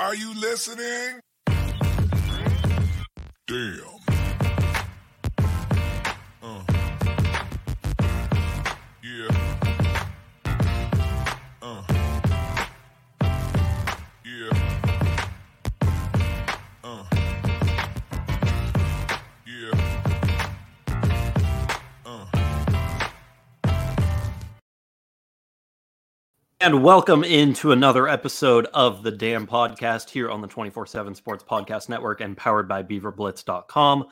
Are you listening? Damn. And welcome into another episode of the Dam Podcast here on the 24 7 Sports Podcast Network and powered by BeaverBlitz.com.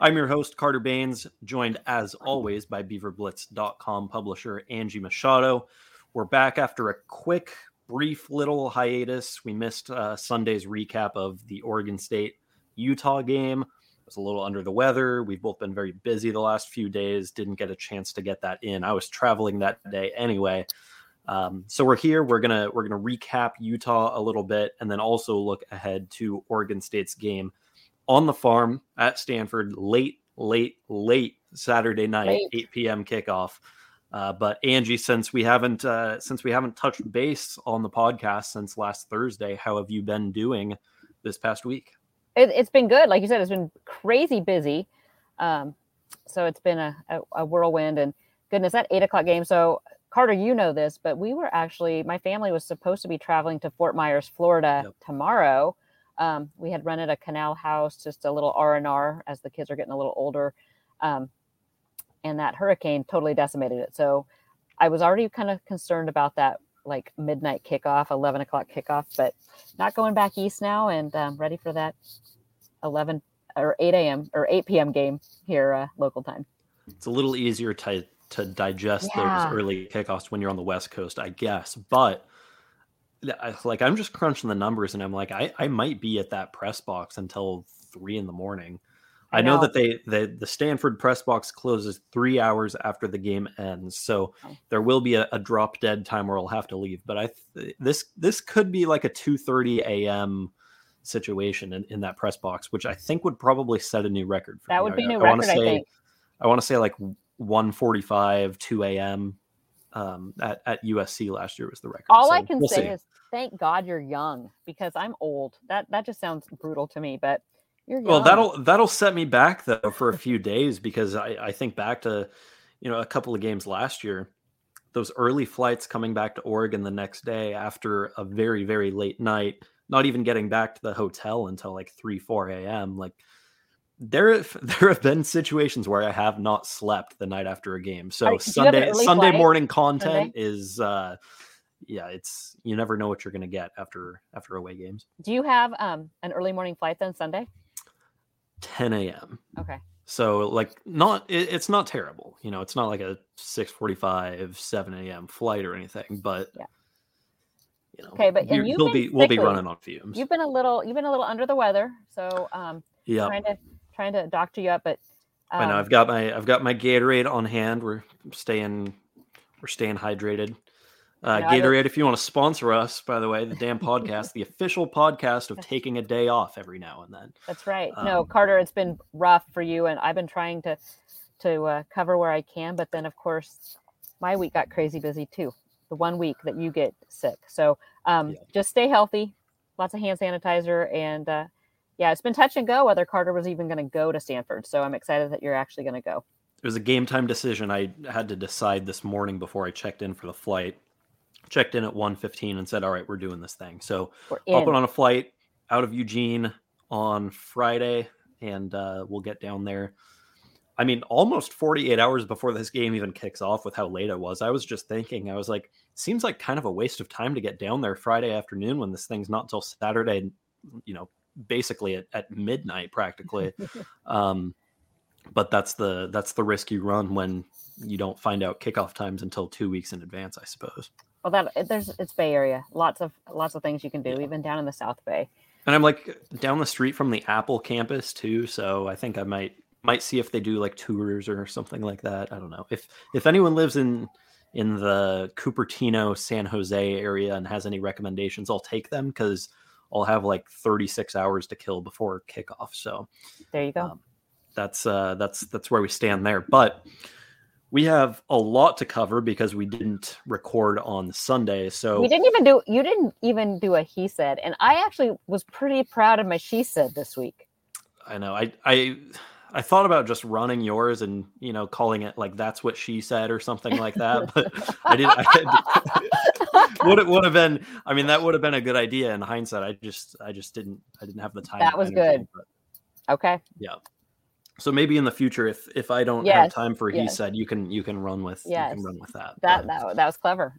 I'm your host, Carter Bahns, joined as always by BeaverBlitz.com publisher Angie Machado. We're back after a quick, brief little hiatus. We missed uh, Sunday's recap of the Oregon State Utah game. I was a little under the weather. We've both been very busy the last few days, didn't get a chance to get that in. I was traveling that day anyway. Um, so we're here. We're gonna we're gonna recap Utah a little bit, and then also look ahead to Oregon State's game on the farm at Stanford late, late, late Saturday night, Late. 8 p.m. kickoff. Uh, but Angie, since we haven't uh, since we haven't touched base on the podcast since last Thursday, how have you been doing this past week? it, it's been good. Like you said, it's been crazy busy. Um, so it's been a, a, a whirlwind and goodness, that eight o'clock game. So Carter, you know this, but we were actually, my family was supposed to be traveling to Fort Myers, Florida Yep. tomorrow. Um, we had rented a canal house, just a little R and R as the kids are getting a little older. Um, and that hurricane totally decimated it. So I was already kind of concerned about that like midnight kickoff, 11 o'clock kickoff, but not going back east now and um, ready for that 11 or 8 a.m. or 8 p.m. game here uh, local time. It's a little easier to to digest Yeah. those early kickoffs when you're on the West Coast, I guess. But like I'm just crunching the numbers, and I'm like, I, I might be at that press box until three in the morning. I, I know, know. that they, they the Stanford press box closes three hours after the game ends, so Oh. there will be a, a drop dead time where I'll have to leave. But I th- this this could be like a 2:30 a.m. situation in, in that press box, which I think would probably set a new record. For That me. would be I- new I record, I say- think. I want to say like 1:45, 2 a.m. Um, at, at USC last year was the record. All So I can we'll say see. is thank God you're young because I'm old. That that just sounds brutal to me, but you're young. Well, that'll that'll set me back though for a few days because I, I think back to you know a couple of games last year, those early flights coming back to Oregon the next day after a very very late night, not even getting back to the hotel until like three four a.m. Like there have, there have been situations where I have not slept the night after a game. So Are- do you have an Sunday Sunday flight morning content is uh yeah it's you never know what you're gonna get after after away games. Do you have um an early morning flight then Sunday? 10 a.m. Okay. So like not it, it's not terrible. You know, it's not like a 6:45 7 a.m. flight or anything, but Yeah. you know, Okay, but- and you've we'll be we'll be running on fumes. You've been a little you've been a little under the weather, so um yeah. trying to trying to doctor you up, but um, I know I've got my I've got my Gatorade on hand. We're staying we're staying hydrated. Uh, know, Gatorade, if you want to sponsor us, by the way, the Dam podcast, the official podcast of taking a day off every now and then. That's right. no, Um, Carter, it's been rough for you, and I've been trying to to uh, cover where I can, but then of course my week got crazy busy too. The one week that you get sick, so um, Yeah. just stay healthy. Lots of hand sanitizer, and uh, yeah, it's been touch and go whether Carter was even going to go to Stanford. So I'm excited that you're actually going to go. It was a game time decision I had to decide this morning before I checked in for the flight. checked in at 1:15 and said, "All right, we're doing this thing." So hopping in. on a flight out of Eugene on Friday, and uh, we'll get down there. I mean, almost 48 hours before this game even kicks off with how late it was. I was just thinking, I was like, seems like kind of a waste of time to get down there Friday afternoon when this thing's not until Saturday, you know, basically at, at midnight practically. um, but that's the that's the risk you run when you don't find out kickoff times until two weeks in advance, I suppose. Well, that there's it's Bay Area. Lots of lots of things you can do, even down in the South Bay. And I'm like down the street from the Apple campus too, so I think I might might see if they do like tours or something like that. I don't know. If if anyone lives in in the Cupertino, San Jose area and has any recommendations, I'll take them because I'll have like 36 hours to kill before kickoff. So There you go. Um, that's uh that's that's where we stand there. But we have a lot to cover because we didn't record on Sunday. So we didn't even do you didn't even do a he said, and I actually was pretty proud of my she said this week. I know. I I I thought about just running yours and you know calling it like that's what she said or something like that, but I didn't. I, would it would have been? I mean, that would have been a good idea in hindsight. I just I just didn't I didn't have the time. That was good. but- Okay. Yeah. So maybe in the future, if if I don't Yes, have time for he yes. said, you can you can run with you can run with that. That But, that that was clever.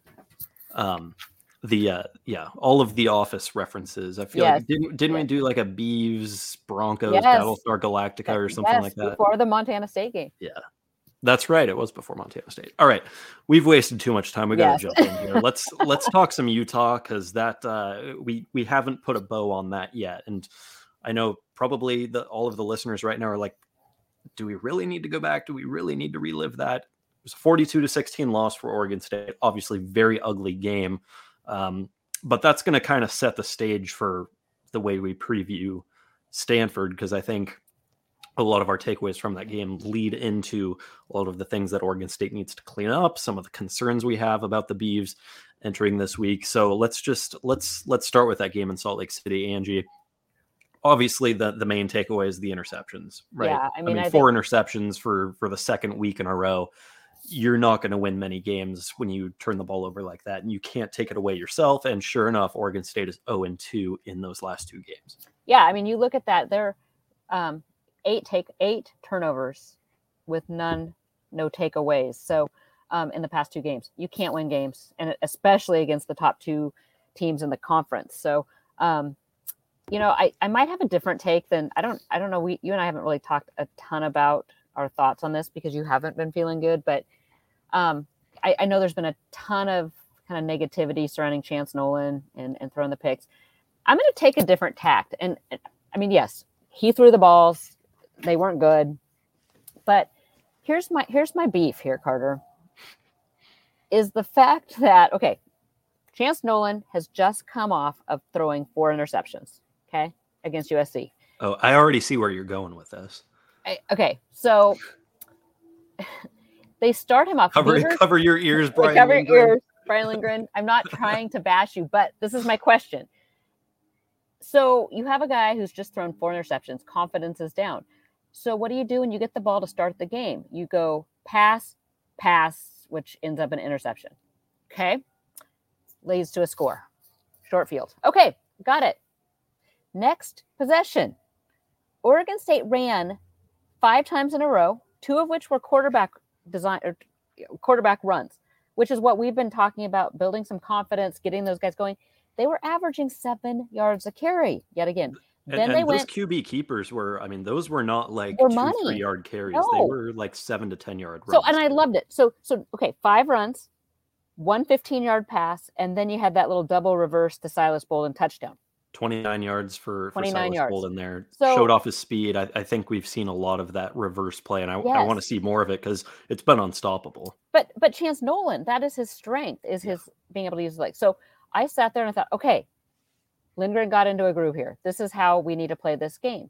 um the uh yeah all of the office references i feel Yes, like didn't didn't we do like a beeves broncos Yes. battlestar galactica or something yes, like that before the Montana State game. That's right. It was before Montana State. All right, we've wasted too much time. We got to Yes. jump in here. Let's let's talk some Utah because that uh, we we haven't put a bow on that yet, and I know probably the all of the listeners right now are like, do we really need to go back? Do we really need to relive that? It was a forty-two to sixteen loss for Oregon State. Obviously, very ugly game, um, but that's going to kind of set the stage for the way we preview Stanford because I think a lot of our takeaways from that game lead into a lot of the things that Oregon State needs to clean up, some of the concerns we have about the Beavs entering this week. So let's just let's let's start with that game in Salt Lake City, Angie. Obviously, the the main takeaway is the interceptions, right? Yeah, I mean, I four interceptions for for the second week in a row. You're not going to win many games when you turn the ball over like that, and you can't take it away yourself. And sure enough, Oregon State is 0 and 2 in those last two games. Yeah, I mean, you look at that. There, um, eight take eight turnovers with none, no takeaways. So, um, in the past two games, you can't win games, and especially against the top two teams in the conference. So, um, you know, I, I might have a different take than I don't I don't know. We you and I haven't really talked a ton about our thoughts on this because you haven't been feeling good, but um, I, I know there's been a ton of kind of negativity surrounding Chance Nolan and, and throwing the picks. I'm going to take a different tact. And, and I mean, yes, he threw the balls. They weren't good. But here's my here's my beef here, Carter. Is the fact that okay, Chance Nolan has just come off of throwing four interceptions, okay, against USC. Oh, I already see where you're going with this. I, okay, so they start him off. Cover cover your ears, Brian. cover Lindgren. your ears, Brian Lindgren. I'm not trying to bash you, but this is my question. So you have a guy who's just thrown four interceptions. Confidence is down. So what do you do when you get the ball to start the game? You go pass, pass, which ends up an interception. Okay, leads to a score. Short field. Okay, got it. Next possession. Oregon State ran five times in a row, two of which were quarterback design or quarterback runs, which is what we've been talking about building some confidence, getting those guys going. They were averaging seven yards a carry yet again. And, Then and they those went, QB keepers were, I mean, those were not like Were two, money. three yard carries. They were like seven to 10 yard runs. so, and I loved it. So, so, okay, five runs, one 15 yard pass, and then you had that little double reverse to Silas Bolden touchdown. 29 yards for, for 29 Silas yards. Bolden there. So- Showed off his speed. I, I think we've seen a lot of that reverse play, and I, I want to see more of it because it's been unstoppable. But, but Chance Nolan, that is his strength, is his being able to use his legs. So I sat there and I thought, okay, Lindgren got into a groove here. This is how we need to play this game.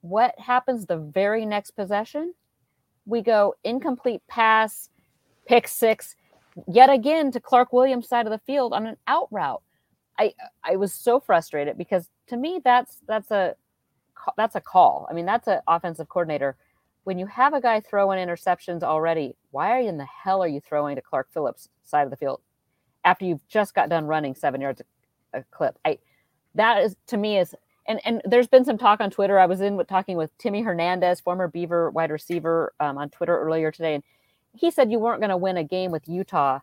What happens the very next possession? We go incomplete pass, pick six, yet again to Clark Phillips' side of the field on an out route. I I was so frustrated because to me that's that's a that's a call. I mean that's an offensive coordinator. When you have a guy throwing interceptions already, why in the hell are you throwing to Clark Phillips' side of the field? after you've just got done running seven yards a, clip. I that is to me is and and there's been some talk on Twitter. I was in with talking with Timmy Hernandez, former Beaver wide receiver, um, on Twitter earlier today, and he said you weren't going to win a game with Utah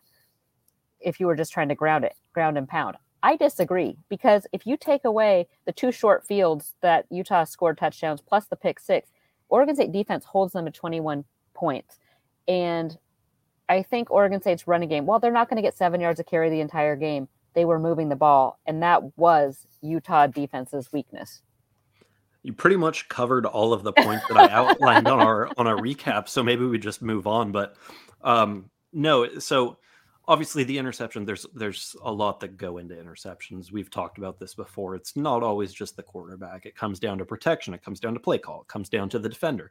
if you were just trying to ground it, ground and pound. I disagree because if you take away the two short fields that Utah scored touchdowns plus the pick six, Oregon State defense holds them at 21 points. And I think Oregon State's running game, while they're not going to get seven yards of carry the entire game, they were moving the ball. And that was Utah defense's weakness. You pretty much covered all of the points that I outlined on our on our recap. So maybe we just move on. But um no, so obviously the interception there's there's a lot that go into interceptions we've talked about this before it's not always just the quarterback it comes down to protection it comes down to play call it comes down to the defender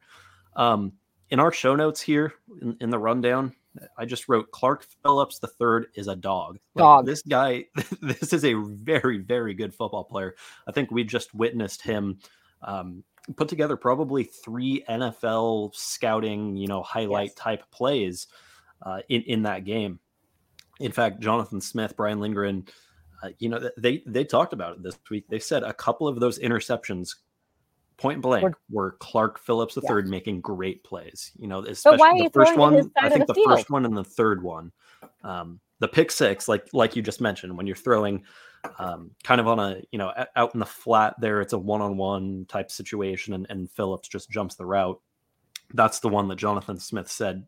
um, in our show notes here in, in, the rundown i just wrote clark phillips the third is a dog like, dog this guy this is a very very good football player i think we just witnessed him um, put together probably three nfl scouting you know highlight yes. type plays uh, in in that game in fact, Jonathan Smith, Brian Lindgren, uh, you know, they they talked about it this week. They said a couple of those interceptions, point blank, were, were Clark Phillips III yeah. making great plays. You know, especially the first one. I think the, the first one and the third one, um, the pick six, like like you just mentioned, when you're throwing. Um, kind of on a you know out in the flat there it's a one-on-one type situation and, and phillips just jumps the route that's the one that jonathan smith said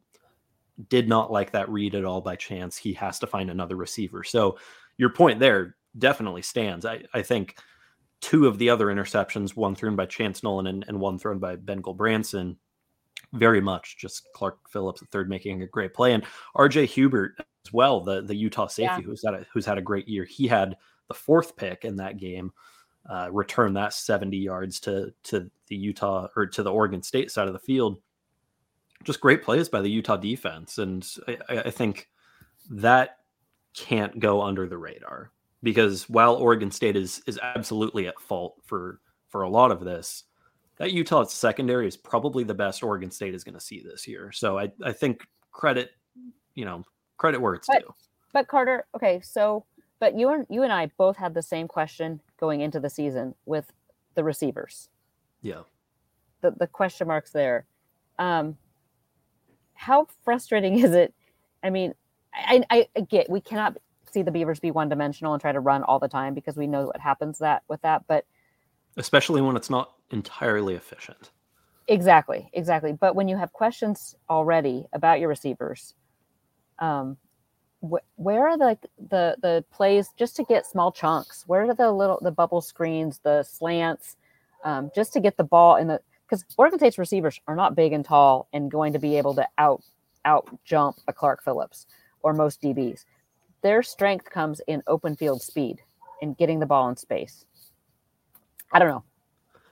did not like that read at all by chance. He has to find another receiver. So your point there definitely stands. I, I think two of the other interceptions, one thrown by Chance Nolan and, and one thrown by Ben Gulbranson, very much just Clark Phillips the third making a great play. And RJ Hubert as well, the, the Utah safety yeah. who's had a, who's had a great year. He had the fourth pick in that game. Uh, return that 70 yards to to the Utah or to the Oregon State side of the field just great plays by the Utah defense. And I, I think that can't go under the radar because while Oregon State is is absolutely at fault for for a lot of this, that Utah secondary is probably the best Oregon State is going to see this year. So I I think credit, you know, credit where it's but, due. But Carter, okay, so but you and you and I both had the same question going into the season with the receivers. Yeah. The the question marks there. Um, how frustrating is it? I mean, I, I, I get we cannot see the Beavers be one dimensional and try to run all the time because we know what happens that with that, but especially when it's not entirely efficient. Exactly, exactly. But when you have questions already about your receivers, um, wh- where are the, the the plays just to get small chunks? Where are the little the bubble screens, the slants, um, just to get the ball in the because Oregon State's receivers are not big and tall and going to be able to out out jump a Clark Phillips or most DBs. Their strength comes in open field speed and getting the ball in space. I don't know.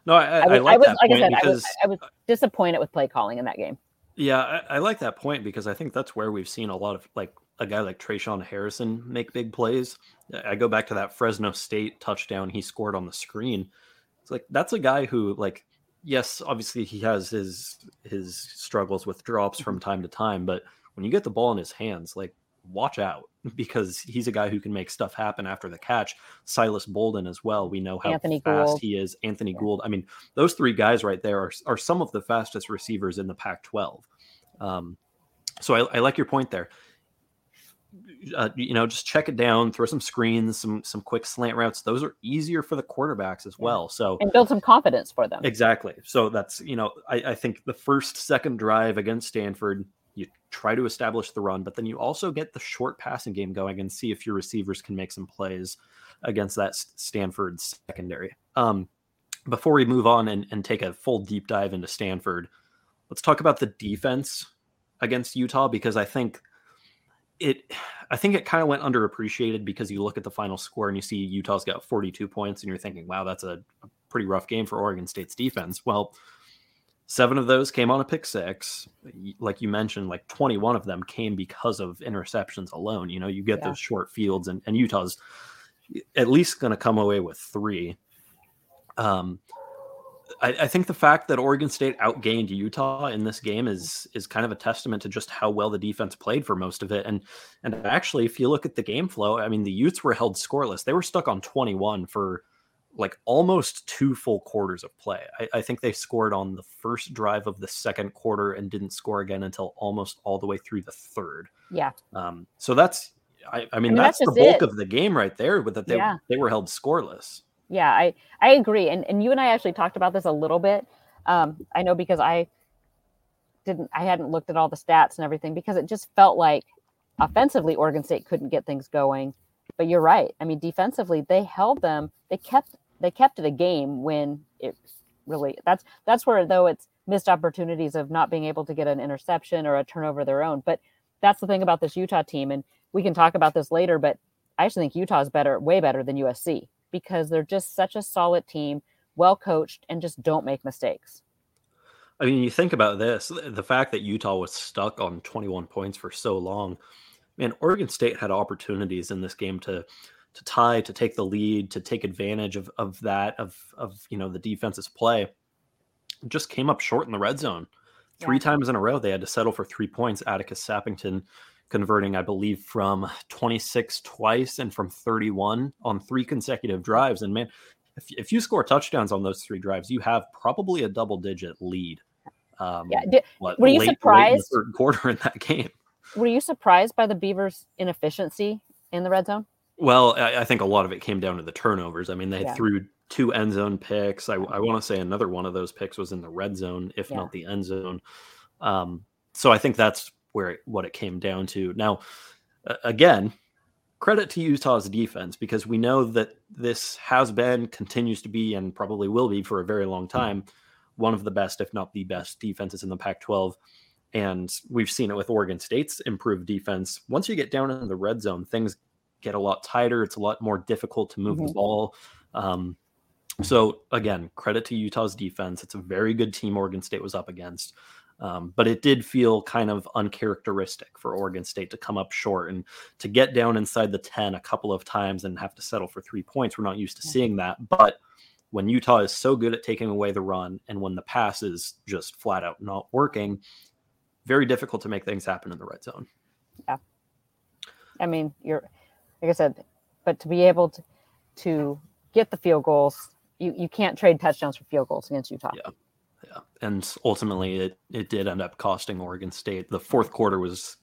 No, I, I, I like I was, that like point I said, because... I was, I was disappointed with play calling in that game. Yeah, I, I, like that point because I think that's where we've seen a lot of like a guy like Tre'Shaun Harrison make big plays. I go back to that Fresno State touchdown he scored on the screen. It's like that's a guy who like yes, obviously he has his his struggles with drops from mm-hmm. time to time, but when you get the ball in his hands, like watch out because he's a guy who can make stuff happen after the catch. Silas Bolden as well. We know how Anthony fast Gould. he is. Anthony yeah. Gould. I mean, those three guys right there are, are some of the fastest receivers in the Pac-12. Um, so I, I like your point there uh, you know, just check it down, throw some screens, some some quick slant routes. Those are easier for the quarterbacks as well. So and build some confidence for them. Exactly. So that's you know, I, I think the first second drive against Stanford, you try to establish the run, but then you also get the short passing game going and see if your receivers can make some plays against that Stanford secondary. Um, before we move on and, and take a full deep dive into Stanford, let's talk about the defense against Utah because I think it I think it kind of went underappreciated because you look at the final score and you see Utah's got 42 points and you're thinking, wow, that's a, a pretty rough game for Oregon State's defense. Well, seven of those came on a pick six. Like you mentioned, like 21 of them came because of interceptions alone. You know, you get yeah. those short fields and, and Utah's at least going to come away with three. Um, I, I think the fact that Oregon State outgained Utah in this game is is kind of a testament to just how well the defense played for most of it. And and actually, if you look at the game flow, I mean, the Utes were held scoreless. They were stuck on 21 for like almost two full quarters of play. I, I think they scored on the first drive of the second quarter and didn't score again until almost all the way through the third. Yeah. Um, so that's I, I mean, mean, that's, that's the bulk it. of the game right there, but that they Yeah. they were held scoreless. Yeah, I I agree, and and you and I actually talked about this a little bit. Um, I know because I didn't, I hadn't looked at all the stats and everything because it just felt like offensively Oregon State couldn't get things going. But you're right. I mean, defensively they held them. They kept they kept it a game when it really that's that's where though it's missed opportunities of not being able to get an interception or a turnover of their own. But that's the thing about this Utah team, and we can talk about this later. But I actually think Utah is better, way better than USC because they're just such a solid team, well coached, and just don't make mistakes. I mean, you think about this the fact that Utah was stuck on 21 points for so long. Man, Oregon State had opportunities in this game to to tie, to take the lead, to take advantage of of that, of of you know the defense's play. Just came up short in the red zone. Three Yeah. times in a row, they had to settle for three points. Atticus Sappington converting, I believe, from 26 twice and from 31 on three consecutive drives. And man, if, if you score touchdowns on those three drives, you have probably a double digit lead. Um, Yeah. Di- what, were you late- late in the surprised? third quarter in that game? Were you surprised by the Beavers' inefficiency in the red zone? Well, I, I think a lot of it came down to the turnovers. I mean, they Yeah. threw two end zone picks. I, I want to say another one of those picks was in the red zone, if Yeah. not the end zone. Um, so I think that's where it, what it came down to. Now, uh, again, credit to Utah's defense because we know that this has been, continues to be, and probably will be for a very long time one of the best, if not the best, defenses in the Pac 12. And we've seen it with Oregon State's improved defense. Once you get down in the red zone, things get a lot tighter. It's a lot more difficult to move the Mhm. ball. Um, so, again, credit to Utah's defense. It's a very good team Oregon State was up against. Um, but it did feel kind of uncharacteristic for Oregon State to come up short and to get down inside the 10 a couple of times and have to settle for three points. We're not used to seeing that. But when Utah is so good at taking away the run and when the pass is just flat out not working, very difficult to make things happen in the red zone. Yeah. I mean, you're like I said, but to be able to to get the field goals, you you can't trade touchdowns for field goals against Utah. Yeah. Yeah. And ultimately it it did end up costing Oregon State. The fourth quarter was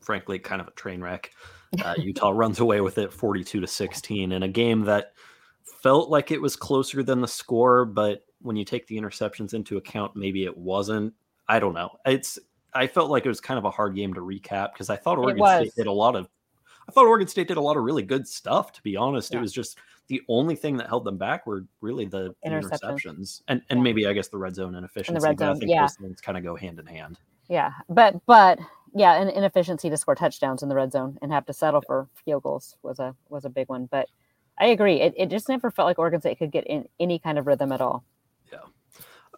frankly kind of a train wreck. Uh, Utah runs away with it 42 to 16 in a game that felt like it was closer than the score, but when you take the interceptions into account, maybe it wasn't. I don't know. It's I felt like it was kind of a hard game to recap because I thought Oregon State did a lot of I thought Oregon State did a lot of really good stuff, to be honest. It was just the only thing that held them back were really the, Interceptions. interceptions and, and Yeah. maybe I guess the red zone inefficiency. The red but I zone, think yeah. those things kind of go hand in hand. Yeah, but but yeah, an inefficiency to score touchdowns in the red zone and have to settle for field goals was a was a big one. But I agree, it, it just never felt like Oregon State could get in any kind of rhythm at all. Yeah.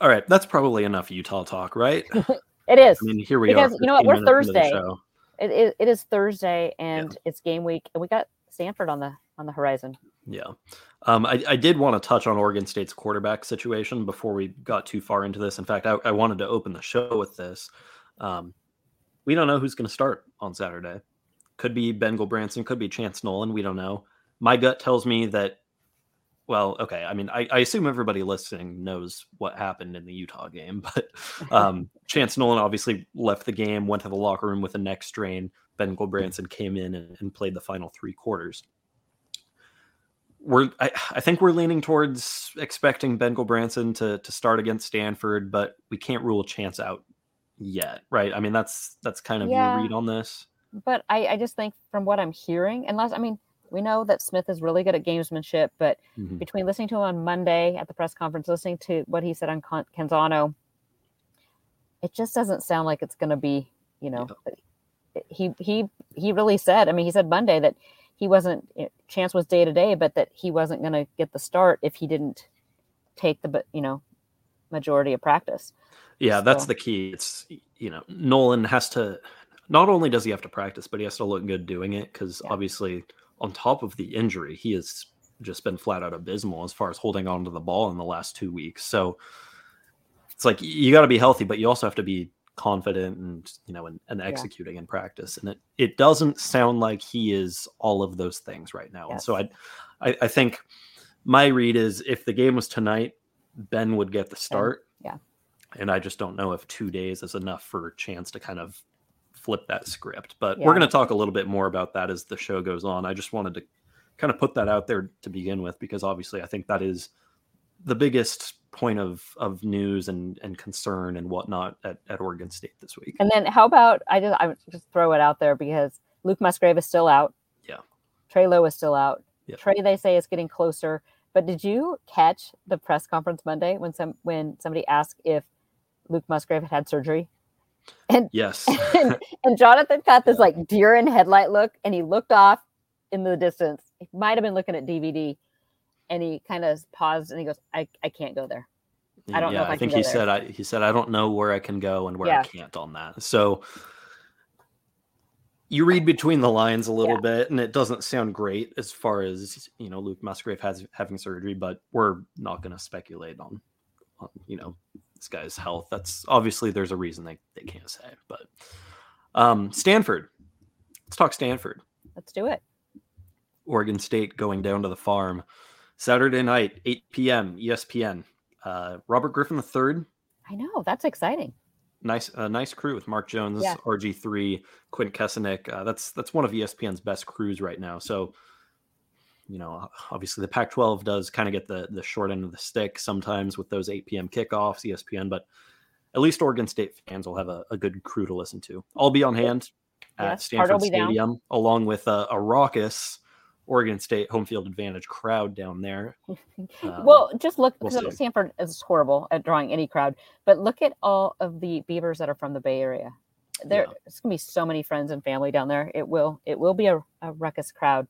All right, that's probably enough Utah talk, right? it is. I mean, here we Because, are. you know what, we're minutes into the Thursday. It, it, it is Thursday and it's game week, and we got Stanford on the on the horizon. Yeah. Um, I, I did want to touch on Oregon State's quarterback situation before we got too far into this. In fact, I, I wanted to open the show with this. Um, we don't know who's going to start on Saturday. Could be Ben Gulbranson, could be Chance Nolan. We don't know. My gut tells me that, well, okay. I mean, I, I assume everybody listening knows what happened in the Utah game, but um, Chance Nolan obviously left the game, went to the locker room with a neck strain. Ben Gulbranson came in and, and played the final three quarters we're I, I think we're leaning towards expecting Ben Gulbranson to to start against Stanford, but we can't rule chance out yet, right? I mean, that's that's kind of Yeah. your read on this. But I, I just think from what I'm hearing, unless I mean, we know that Smith is really good at gamesmanship, but Mhm. between listening to him on Monday at the press conference, listening to what he said on Con- Canzano, it just doesn't sound like it's going to be, you know, he he he really said. I mean, he said Monday that he wasn't chance was day to day, but that he wasn't going to get the start if he didn't take the you know majority of practice. Yeah, that's the key. It's you know Nolan has to not only does he have to practice, but he has to look good doing it because Yeah. obviously on top of the injury, he has just been flat out abysmal as far as holding on to the ball in the last two weeks. So it's like you got to be healthy, but you also have to be confident and you know and, and executing in practice. And it it doesn't sound like he is all of those things right now. And so I, I I think my read is if the game was tonight, Ben would get the start. yeah. And I just don't know if two days is enough for a chance to kind of flip that script. But Yeah. we're going to talk a little bit more about that as the show goes on. I just wanted to kind of put that out there to begin with because obviously I think that is the biggest point of of news and and concern and whatnot at, at Oregon State this week. And then how about I just I just throw it out there because Luke Musgrave is still out. Yeah. Trey Lowe is still out. Yeah. Trey they say is getting closer. But did you catch the press conference Monday when some when somebody asked if Luke Musgrave had had surgery? And yes. and, and Jonathan got this like deer in headlight look, and he looked off in the distance. He might have been looking at DVD, and he kind of paused and he goes, "I, I can't go there." I mm, don't know yeah, if I I think he there. said I he said I don't know where I can go and where Yeah. I can't on that. So you read between the lines a little Yeah. bit, and it doesn't sound great as far as you know Luke Musgrave has having surgery, but we're not going to speculate on, on you know this guy's health. That's obviously there's a reason they they can't say. But um, Stanford, let's talk Stanford. Let's do it. Oregon State going down to the farm Saturday night, 8 p.m. ESPN. Uh, Robert Griffin III I know that's exciting. nice a nice crew with Mark Jones, Yeah. RG3, Quint Kessenich. Uh, that's that's one of ESPN's best crews right now. So, you know, obviously the Pac-12 does kind of get the the short end of the stick sometimes with those 8 p.m. kickoffs, ESPN, but at least Oregon State fans will have a, a good crew to listen to. I'll be on hand at Stanford be down. Stadium along with a, a raucous Oregon State home field advantage crowd down there. Um, well, just look. we'll. Stanford is horrible at drawing any crowd, but look at all of the Beavers that are from the Bay Area. There, Yeah. gonna be so many friends and family down there. It will, it will be a, a ruckus crowd.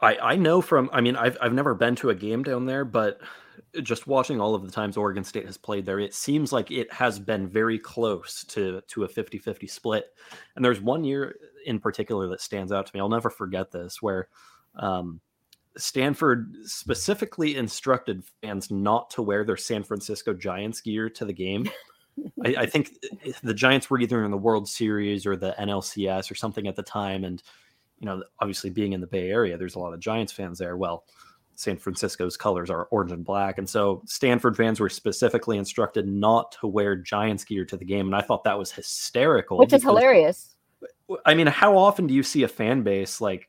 I, I know from I mean I've I've never been to a game down there, but just watching all of the times Oregon State has played there, it seems like it has been very close to to a 50-50 split. And there's one year in particular that stands out to me. I'll never forget this where um, Stanford specifically instructed fans not to wear their San Francisco Giants gear to the game. I, I think the Giants were either in the World Series or the NLCS or something at the time, and you know, obviously being in the Bay Area, there's a lot of Giants fans there. Well, San Francisco's colors are orange and black, and so Stanford fans were specifically instructed not to wear Giants gear to the game, and I thought that was hysterical. which is hilarious. I mean, how often do you see a fan base like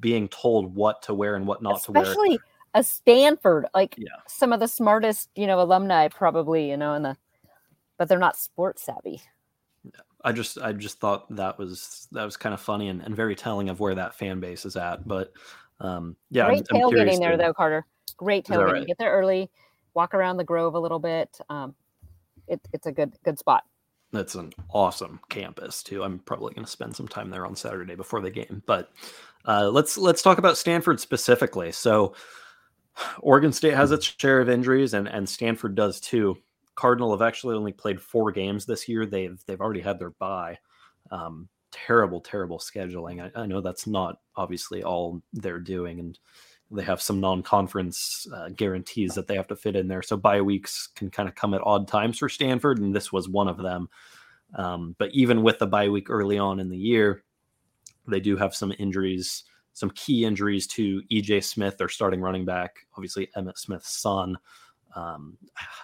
being told what to wear and what not to wear? Especially a Stanford, like Yeah. some of the smartest, you know, alumni probably, you know, in the, but they're not sports savvy. I just I just thought that was that was kind of funny and, and very telling of where that fan base is at. But um yeah, I'm- Great I'm there, to- though, Carter. Great tailgating. right? Get there early, walk around the Grove a little bit. Um, it, it's a good good spot. That's an awesome campus too. I'm probably going to spend some time there on Saturday before the game. But uh, let's let's talk about Stanford specifically. So Oregon State has its share of injuries, and and Stanford does too. Cardinal have actually only played four games this year. They've they've already had their bye. Um, terrible, terrible scheduling. I, I know that's not obviously all they're doing, and they have some non-conference uh, guarantees that they have to fit in there. So bye weeks can kind of come at odd times for Stanford, and this was one of them. Um, but even with the bye week early on in the year, they do have some injuries, some key injuries to EJ Smith, their starting running back, obviously Emmitt Smith's son. Um,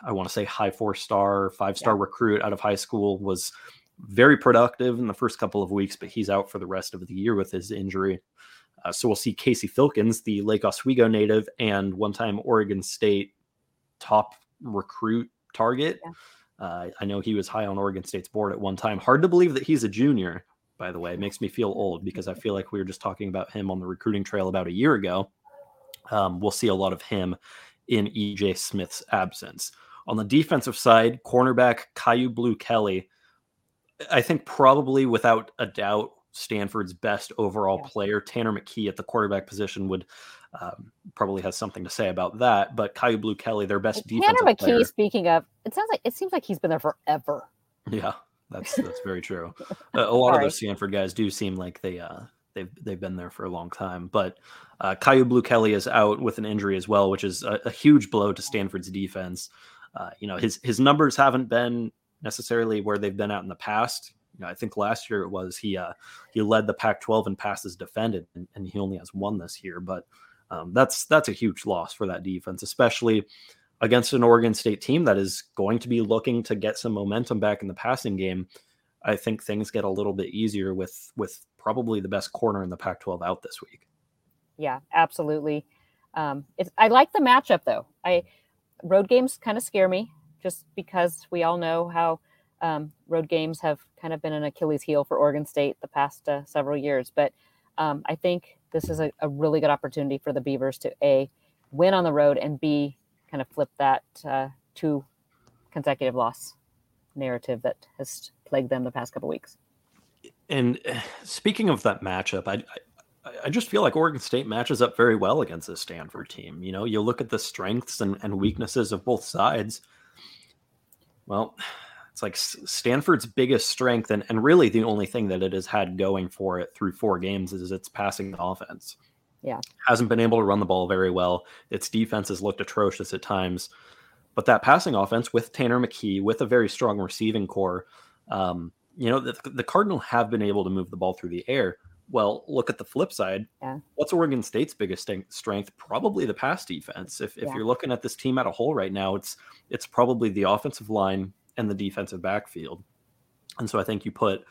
I want to say high four star, five star recruit out of high school was very productive in the first couple of weeks, but he's out for the rest of the year with his injury. Uh, so we'll see Casey Filkins, the Lake Oswego native and one time Oregon State top recruit target. Uh, I know he was high on Oregon State's board at one time. Hard to believe that he's a junior, by the way. It makes me feel old because I feel like we were just talking about him on the recruiting trail about a year ago. Um, we'll see a lot of him in EJ Smith's absence. On the defensive side, cornerback Kyu Blu Kelly, I think probably without a doubt, Stanford's best overall Yeah. player. Tanner McKee at the quarterback position would um, probably has something to say about that. But Kyu Blu Kelly, their best defense, Tanner defensive McKee. player. Speaking of, it sounds like it seems like he's been there forever. Yeah, that's that's very true. A, a lot of those Stanford guys do seem like they uh they've they've been there for a long time. But uh, Kyu Blu Kelly is out with an injury as well, which is a, a huge blow to Stanford's defense. Uh, you know, his his numbers haven't been necessarily where they've been out in the past. You know, I think last year it was he uh, he led the Pac-12 in passes defended, and, and he only has one this year. But um, that's that's a huge loss for that defense, especially against an Oregon State team that is going to be looking to get some momentum back in the passing game. I think things get a little bit easier with with probably the best corner in the Pac-12 out this week. Yeah, absolutely. Um, I like the matchup though. I road games kind of scare me just because we all know how um, road games have kind of been an Achilles heel for Oregon State the past uh, several years. But um, I think this is a, a, really good opportunity for the Beavers to a win on the road and b kind of flip that uh, two consecutive loss narrative that has plagued them the past couple weeks. And eh, speaking of that matchup, I, I, I just feel like Oregon State matches up very well against this Stanford team. You know, you look at the strengths and, and weaknesses of both sides. Well, it's like Stanford's biggest strength, and, and really the only thing that it has had going for it through four games is its passing offense. Yeah. Hasn't been able to run the ball very well. Its defense has looked atrocious at times. But that passing offense with Tanner McKee, with a very strong receiving core, um, you know, the, the Cardinal have been able to move the ball through the air. Well, look at the flip side. Yeah. What's Oregon State's biggest strength? Probably the pass defense. If, if Yeah. you're looking at this team at a whole right now, it's it's probably the offensive line and the defensive backfield. And so I think you put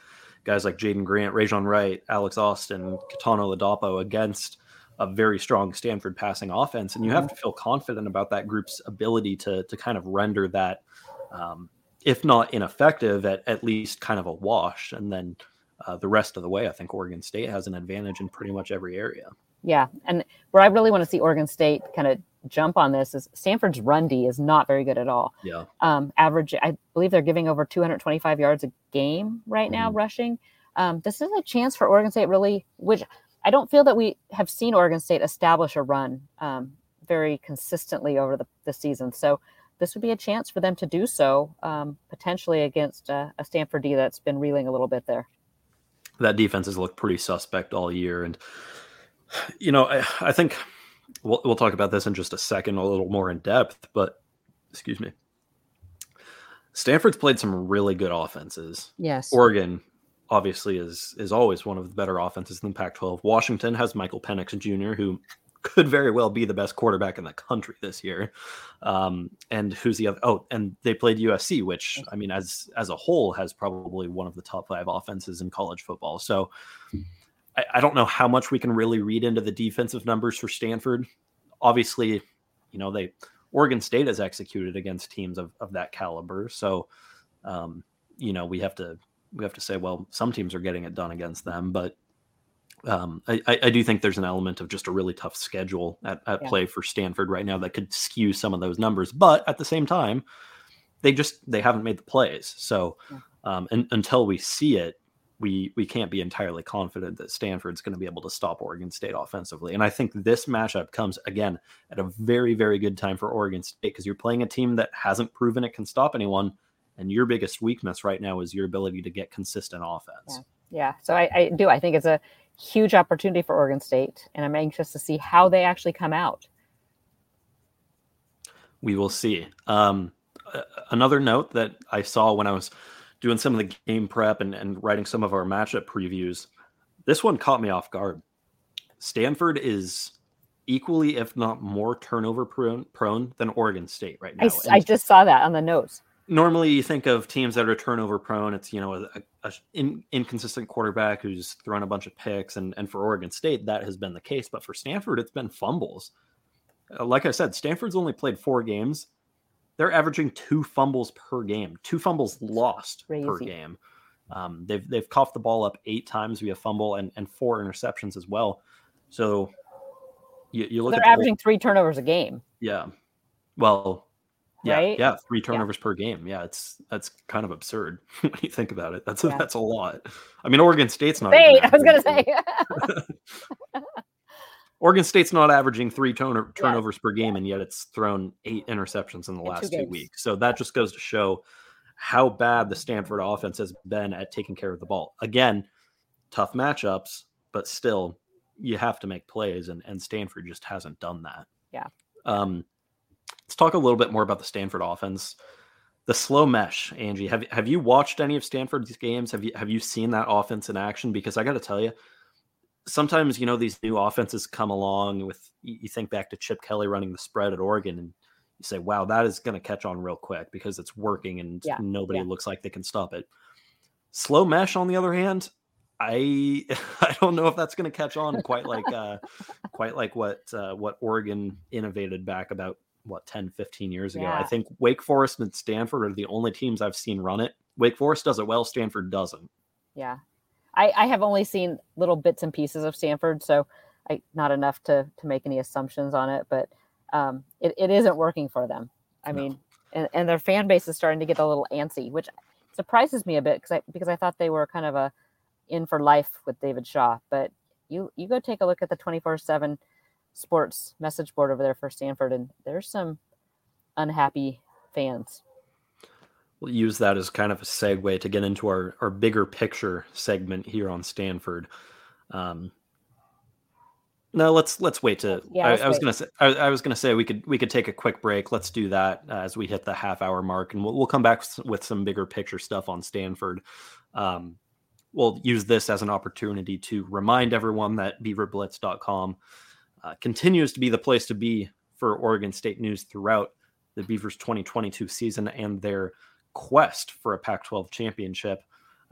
guys like Jaydon Grant, Rejzohn Wright, Alex Austin, Kitan Oladapo against a very strong Stanford passing offense, and you have to feel confident about that group's ability to to kind of render that, um, if not ineffective, at at least kind of a wash. And then uh, the rest of the way, I think Oregon State has an advantage in pretty much every area. Yeah, and where I really want to see Oregon State kind of jump on this is Stanford's run D is not very good at all. Yeah, Um, average, I believe they're giving over 225 yards a game right now Mhm. rushing. Um, this is a chance for Oregon State, really, which I don't feel that we have seen Oregon State establish a run um, very consistently over the, the season. So this would be a chance for them to do so, um, potentially against uh, a Stanford D that's been reeling a little bit there. that defense has looked pretty suspect all year, and you know, I, I think we'll we'll talk about this in just a second, a little more in depth. But excuse me, Stanford's played some really good offenses. Yes. Oregon obviously is is always one of the better offenses in the Pac-12. Washington has Michael Penix Jr., who could very well be the best quarterback in the country this year. Um, and who's the other? Oh, and they played USC, which I mean, as as a whole, has probably one of the top five offenses in college football. So I, I don't know how much we can really read into the defensive numbers for Stanford. Obviously, you know they Oregon State has executed against teams of, of that caliber. So um, you know we have to we have to say, well, some teams are getting it done against them, but um, I, I do think there's an element of just a really tough schedule at, at Yeah. play for Stanford right now that could skew some of those numbers. But at the same time, they just they haven't made the plays. So Yeah. um, and, until we see it, we we can't be entirely confident that Stanford's going to be able to stop Oregon State offensively. And I think this matchup comes again at a very very good time for Oregon State because you're playing a team that hasn't proven it can stop anyone. And your biggest weakness right now is your ability to get consistent offense. Yeah, so I, I do. I think it's a huge opportunity for Oregon State, and I'm anxious to see how they actually come out. We will see. Um, another note that I saw when I was doing some of the game prep and, and writing some of our matchup previews, this one caught me off guard. Stanford is equally, if not more, turnover prone, prone than Oregon State right now. I, I just saw that on the notes. Normally, you think of teams that are turnover prone. It's you know a, a in, inconsistent quarterback who's thrown a bunch of picks, and and for Oregon State that has been the case. But for Stanford, it's been fumbles. Uh, like I said, Stanford's only played four games. They're averaging two fumbles per game, two fumbles lost per game. Um, they've they've coughed the ball up eight times via fumble and, and four interceptions as well. So you, you look They're at the- averaging three turnovers a game. yeah. Well, yeah, Right? yeah, three turnovers per game. Yeah, it's that's kind of absurd when you think about it. That's a, Yeah. that's a lot. I mean, Oregon State's not. Wait, I was gonna say. Oregon State's not averaging three turn- Yeah. turnovers per game, and yet it's thrown eight interceptions in the In last two games. weeks. So that just goes to show how bad the Stanford offense has been at taking care of the ball. Again, tough matchups, but still, you have to make plays, and, and Stanford just hasn't done that. Yeah. Um, let's talk a little bit more about the Stanford offense. The slow mesh, Angie. Have have you watched any of Stanford's games? Have you have you seen that offense in action? Because I got to tell you, sometimes you know these new offenses come along with. You think back to Chip Kelly running the spread at Oregon, and you say, "Wow, that is going to catch on real quick because it's working, and Yeah, nobody yeah. looks like they can stop it." Slow mesh, on the other hand, I I don't know if that's going to catch on quite like uh, quite like what uh, what Oregon innovated back about what 10 15 years ago. I think Wake Forest and Stanford are the only teams I've seen run it. Wake Forest does it well, Stanford doesn't. Yeah. I, I have only seen little bits and pieces of Stanford, so I not enough to to make any assumptions on it, but um, it, it isn't working for them. I No. mean, and, and their fan base is starting to get a little antsy, which surprises me a bit because I because I thought they were kind of a in for life with David Shaw. But you you go take a look at the twenty four seven sports message board over there for Stanford, and there's some unhappy fans. We'll use that as kind of a segue to get into our, our bigger picture segment here on Stanford. Um, no, let's let's wait to. Yeah, I, I was wait. gonna say I, I was gonna say we could we could take a quick break. Let's do that uh, as we hit the half hour mark, and we'll we'll come back with some bigger picture stuff on Stanford. Um, we'll use this as an opportunity to remind everyone that BeaverBlitz.com uh, continues to be the place to be for Oregon State news throughout the Beavers 2022 season and their quest for a Pac-12 championship.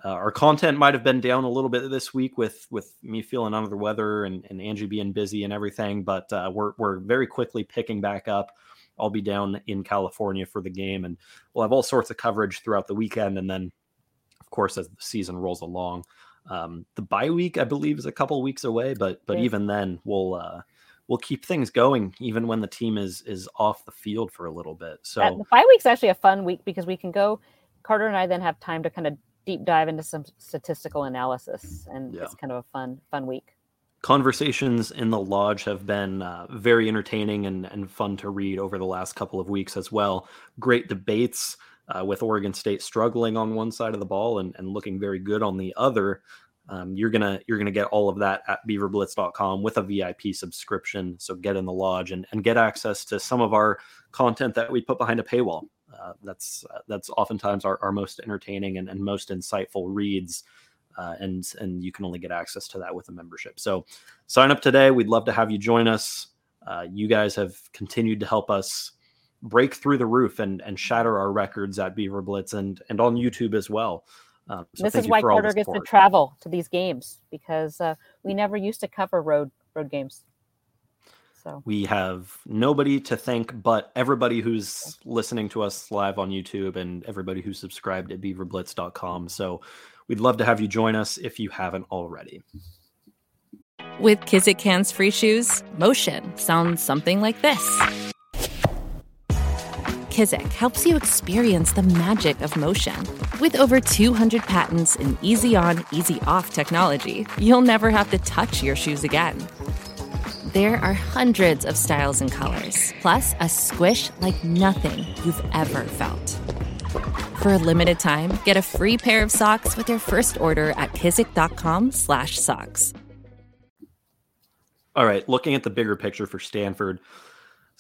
Uh, our content might have been down a little bit this week with with me feeling under the weather and, and Angie being busy and everything, but uh, we're we're very quickly picking back up. I'll be down in California for the game, and we'll have all sorts of coverage throughout the weekend, and then, of course, as the season rolls along, um, the bye week I believe is a couple weeks away, but but Yeah. even then we'll uh, we'll keep things going even when the team is is off the field for a little bit. So That, the bye week's actually a fun week because we can go. Carter and I then have time to kind of deep dive into some statistical analysis, and Yeah. it's kind of a fun fun week. conversations in the lodge have been uh, very entertaining and, and fun to read over the last couple of weeks as well. Great debates uh, with Oregon State struggling on one side of the ball and, and looking very good on the other. Um, you're gonna you're gonna get all of that at beaverblitz.com with a VIP subscription. So get in the lodge and, and get access to some of our content that we put behind a paywall. Uh, that's uh, that's oftentimes our, our most entertaining and, and most insightful reads uh, and and you can only get access to that with a membership. So sign up today. We'd love to have you join us. Uh, you guys have continued to help us break through the roof and and shatter our records at Beaver Blitz and and on YouTube as well. Um, so this is why for Carter gets to travel to these games because uh, we never used to cover road road games. So we have nobody to thank but everybody who's listening to us live on YouTube and everybody who's subscribed at beaverblitz.com. So we'd love to have you join us if you haven't already. With Kizik Hands Free Shoes, motion sounds something like this. Kizik helps you experience the magic of motion. With over 200 patents and easy on, easy off technology, you'll never have to touch your shoes again. There are hundreds of styles and colors, plus a squish like nothing you've ever felt. For a limited time, get a free pair of socks with your first order at kizik.com/socks. All right, looking at the bigger picture for Stanford.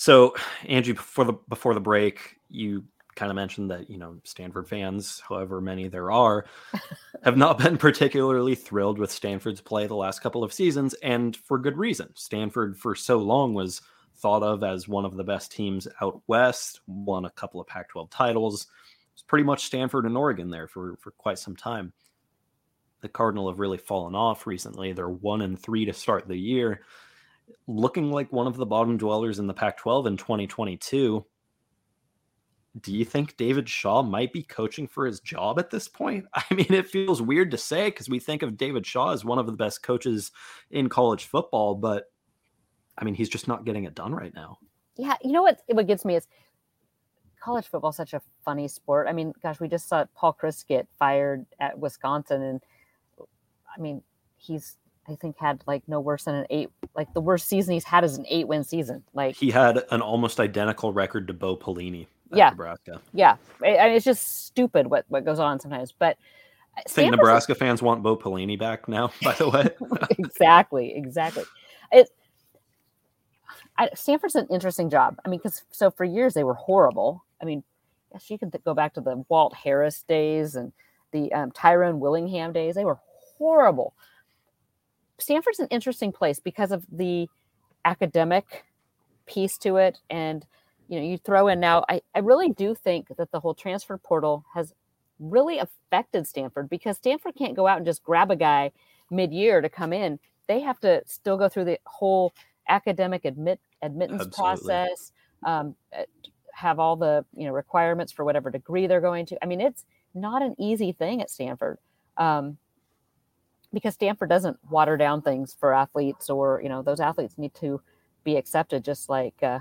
So, Andrew, before the before the break, you kind of mentioned that you know Stanford fans, however many there are, have not been particularly thrilled with Stanford's play the last couple of seasons, and for good reason. Stanford, for so long, was thought of as one of the best teams out west, won a couple of Pac-12 titles. It's pretty much Stanford and Oregon there for for quite some time. The Cardinal have really fallen off recently. They're one and three to start the year looking like one of the bottom dwellers in the Pac 12 in 2022. Do you think David Shaw might be coaching for his job at this point? I mean, it feels weird to say because we think of David Shaw as one of the best coaches in college football, but I mean, he's just not getting it done right now. yeah, you know what? What gets me is college football is such a funny sport. I mean, gosh, we just saw Paul Chryst get fired at Wisconsin, and I mean, he's I think had like no worse than an eight. Like the worst season he's had is an eight win season. Like He had an almost identical record to Bo Pelini at Yeah. Nebraska. yeah, I- it's just stupid what what goes on sometimes. But I think Nebraska fans want Bo Pelini back now, by the way. exactly, exactly. It. I, Stanford's an interesting job. I mean, because so for years they were horrible. I mean, yes, you can th- go back to the Walt Harris days and the um, Tyrone Willingham days. They were horrible. Stanford's an interesting place because of the academic piece to it, and you know, you throw in now. I, I really do think that the whole transfer portal has really affected Stanford because Stanford can't go out and just grab a guy mid-year to come in. They have to still go through the whole academic admit admittance Absolutely. process, um, uh, have all the you know requirements for whatever degree they're going to. I mean, it's not an easy thing at Stanford um, because Stanford doesn't water down things for athletes, or you know those athletes need to be accepted just like uh,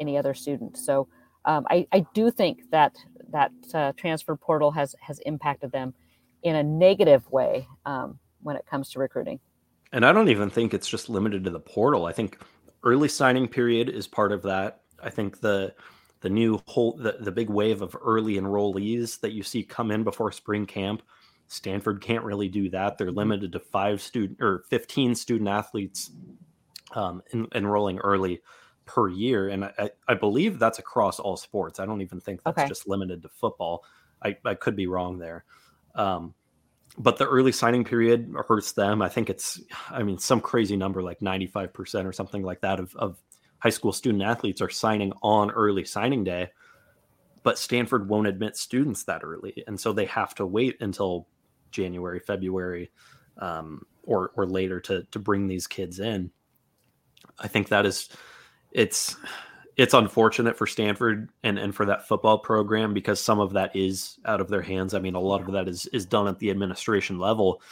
any other student. So um, I, I do think that that uh, transfer portal has has impacted them in a negative way um, when it comes to recruiting. And I don't even think it's just limited to the portal. I think early signing period is part of that. I think the the new whole the, the big wave of early enrollees that you see come in before spring camp. Stanford can't really do that. They're limited to five student or 15 student athletes um, en- enrolling early per year. And I, I believe that's across all sports. I don't even think that's Okay. just limited to football. I, I could be wrong there. Um, but the early signing period hurts them. I think it's, I mean, some crazy number like 95% or something like that of, of high school student athletes are signing on early signing day. But Stanford won't admit students that early. And so they have to wait until January, February, um, or, or later to, to bring these kids in. I think that is, it's, it's unfortunate for Stanford and, and for that football program because some of that is out of their hands. I mean, a lot of that is is done at the administration level.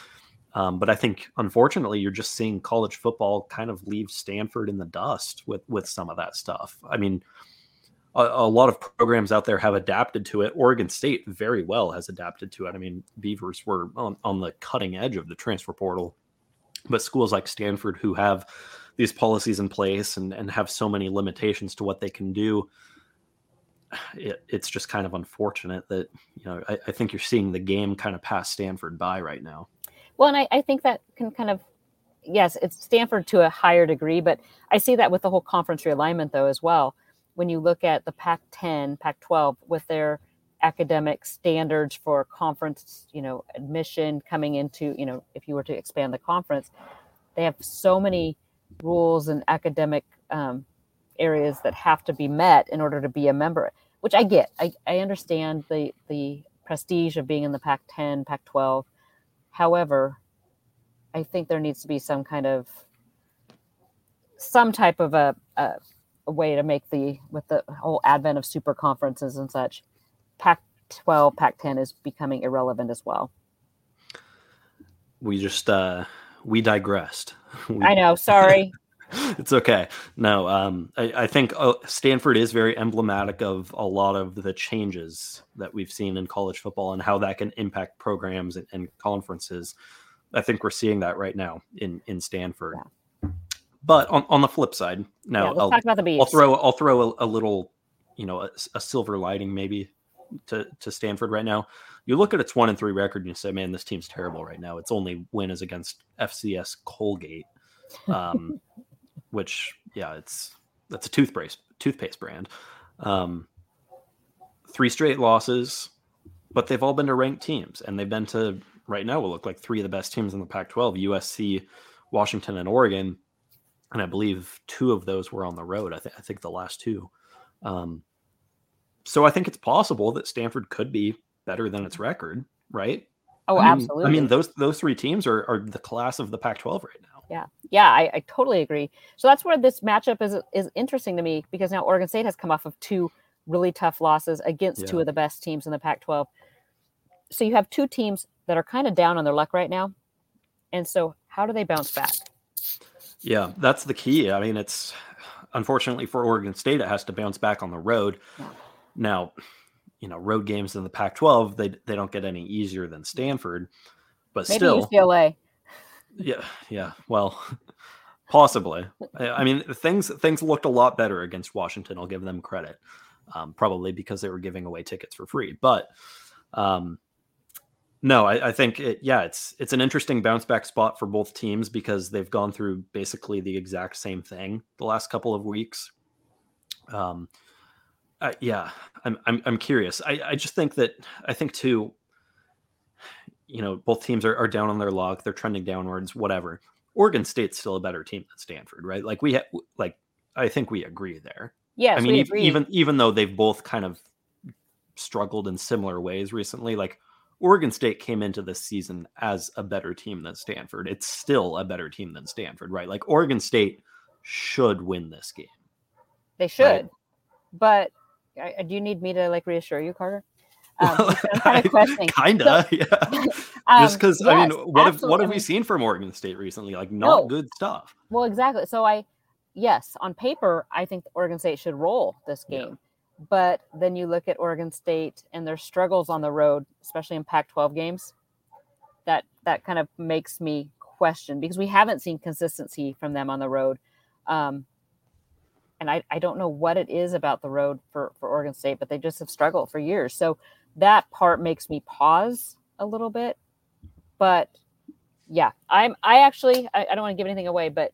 Um, but I think unfortunately you're just seeing college football kind of leave Stanford in the dust with with some of that stuff. I mean, a, a lot of programs out there have adapted to it. Oregon State very well has adapted to it. I mean, Beavers were on, on the cutting edge of the transfer portal, but schools like Stanford who have these policies in place and, and have so many limitations to what they can do. It, it's just kind of unfortunate that, you know, I, I think you're seeing the game kind of pass Stanford by right now. Well, and I, I think that can kind of, yes, it's Stanford to a higher degree, but I see that with the whole conference realignment though as well. When you look at the Pac-10, Pac-12 with their academic standards for conference, you know, admission coming into, you know, if you were to expand the conference, they have so many rules and academic um, areas that have to be met in order to be a member, which I get. I, I understand the the prestige of being in the Pac-10, Pac-12. However, I think there needs to be some kind of some type of a, a, a way to make the with the whole advent of super conferences and such. Pac-12, Pac-10 is becoming irrelevant as well. We just, uh, we digressed. We- I know. Sorry. it's okay. No, um, I, I think uh, Stanford is very emblematic of a lot of the changes that we've seen in college football and how that can impact programs and, and conferences. I think we're seeing that right now in in Stanford. But on, on the flip side, now yeah, I'll, talk about the bees. I'll throw I'll throw a, a little, you know, a, a silver lining maybe to to Stanford right now. You look at its one and three record and you say, man, this team's terrible right now. Its only win is against FCS Colgate, um, which yeah, it's that's a toothpaste toothpaste brand. Um, three straight losses, but they've all been to ranked teams, and they've been to right now will look like three of the best teams in the Pac-12: USC, Washington, and Oregon. And I believe two of those were on the road. I, th- I think the last two. Um, so I think it's possible that Stanford could be better than its record, right? oh, I mean- absolutely. I mean, those those three teams are, are the class of the Pac-12 right now. Yeah, yeah, I, I totally agree. So that's where this matchup is is interesting to me because now Oregon State has come off of two really tough losses against two of the best teams in the Pac-12. So you have two teams that are kind of down on their luck right now, and so how do they bounce back? Yeah, that's the key. I mean, it's unfortunately for Oregon State, it has to bounce back on the road. Yeah. Now, you know, road games in the Pac-12 they they don't get any easier than Stanford, but Maybe still, UCLA. yeah, yeah. Well, possibly. I I mean, things things looked a lot better against Washington. I'll give them credit, um, probably because they were giving away tickets for free. But um, No, I, I think it, yeah, it's it's an interesting bounce back spot for both teams because they've gone through basically the exact same thing the last couple of weeks. Um, uh, yeah, I'm, I'm I'm curious. I I just think that I think too. You know, both teams are, are down on their luck. They're trending downwards. Whatever. Oregon State's still a better team than Stanford, right? Like we have, like I think we agree there. Yes, I mean, even even though they've both kind of struggled in similar ways recently, like Oregon State came into this season as a better team than Stanford. It's still a better team than Stanford, right? Like Oregon State should win this game. they should, but I, do you need me to like reassure you, Carter? Um, Well, because I'm kind of questioning. Kinda, yeah. Um, Just because I mean, yes, what have what have we seen from Oregon State recently? Like not No. good stuff. Well, exactly. So I, yes, on paper, I think Oregon State should roll this Yeah. But then you look at Oregon State and their struggles on the road, especially in Pac-12 games. That that kind of makes me question because we haven't seen consistency from them on the road, um, and I, I don't know what it is about the road for for Oregon State, but they just have struggled for years. So that part makes me pause a little bit. But yeah, I'm I actually I, I don't want to give anything away, but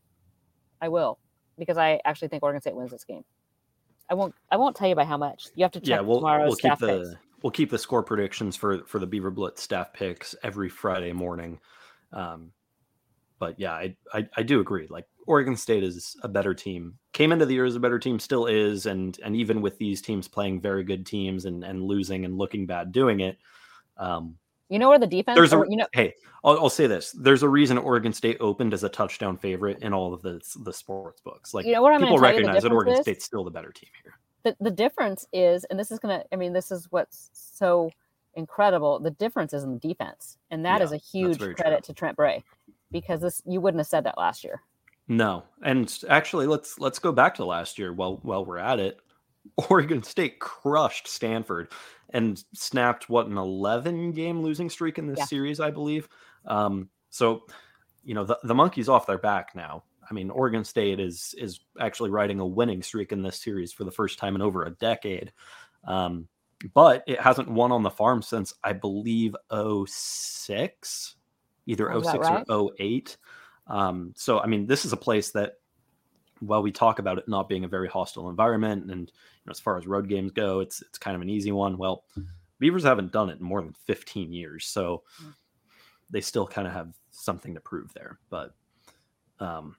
I will because I actually think Oregon State wins this game. I won't I won't tell you by how much. You have to check yeah, we'll tomorrow's we'll keep the picks. we'll keep the score predictions for for the Beaver Blitz staff picks every Friday morning. Um, but yeah, I, I I do agree. Like Oregon State is a better team. Came into the year as a better team, still is, and and even with these teams playing very good teams and and losing and looking bad doing it, um, You know where the defense there's a or, you know hey, I'll, I'll say this: there's a reason Oregon State opened as a touchdown favorite in all of the the sports books. Like You know what I'm people tell you the recognize that Oregon is? State's still the better team here. the, the difference is and this is gonna I mean this is what's so incredible. The difference is in the defense. And that Yeah, is a huge credit true. to Trent Bray because this you wouldn't have said that last year. No, and actually, let's let's go back to last year. While while we're at it, Oregon State crushed Stanford and snapped what an eleven game losing streak in this Yeah. series, I believe. Um, so, you know, the the monkey's off their back now. I mean, Oregon State is is actually riding a winning streak in this series for the first time in over a decade. Um, but it hasn't won on the farm since I believe 06, either Sounds 06 right. or 08. Um, so I mean, this is a place that while we talk about it not being a very hostile environment and as far as road games go, it's it's kind of an easy one. Well, Beavers haven't done it in more than 15 years, so Mm. they still kind of have something to prove there. But um,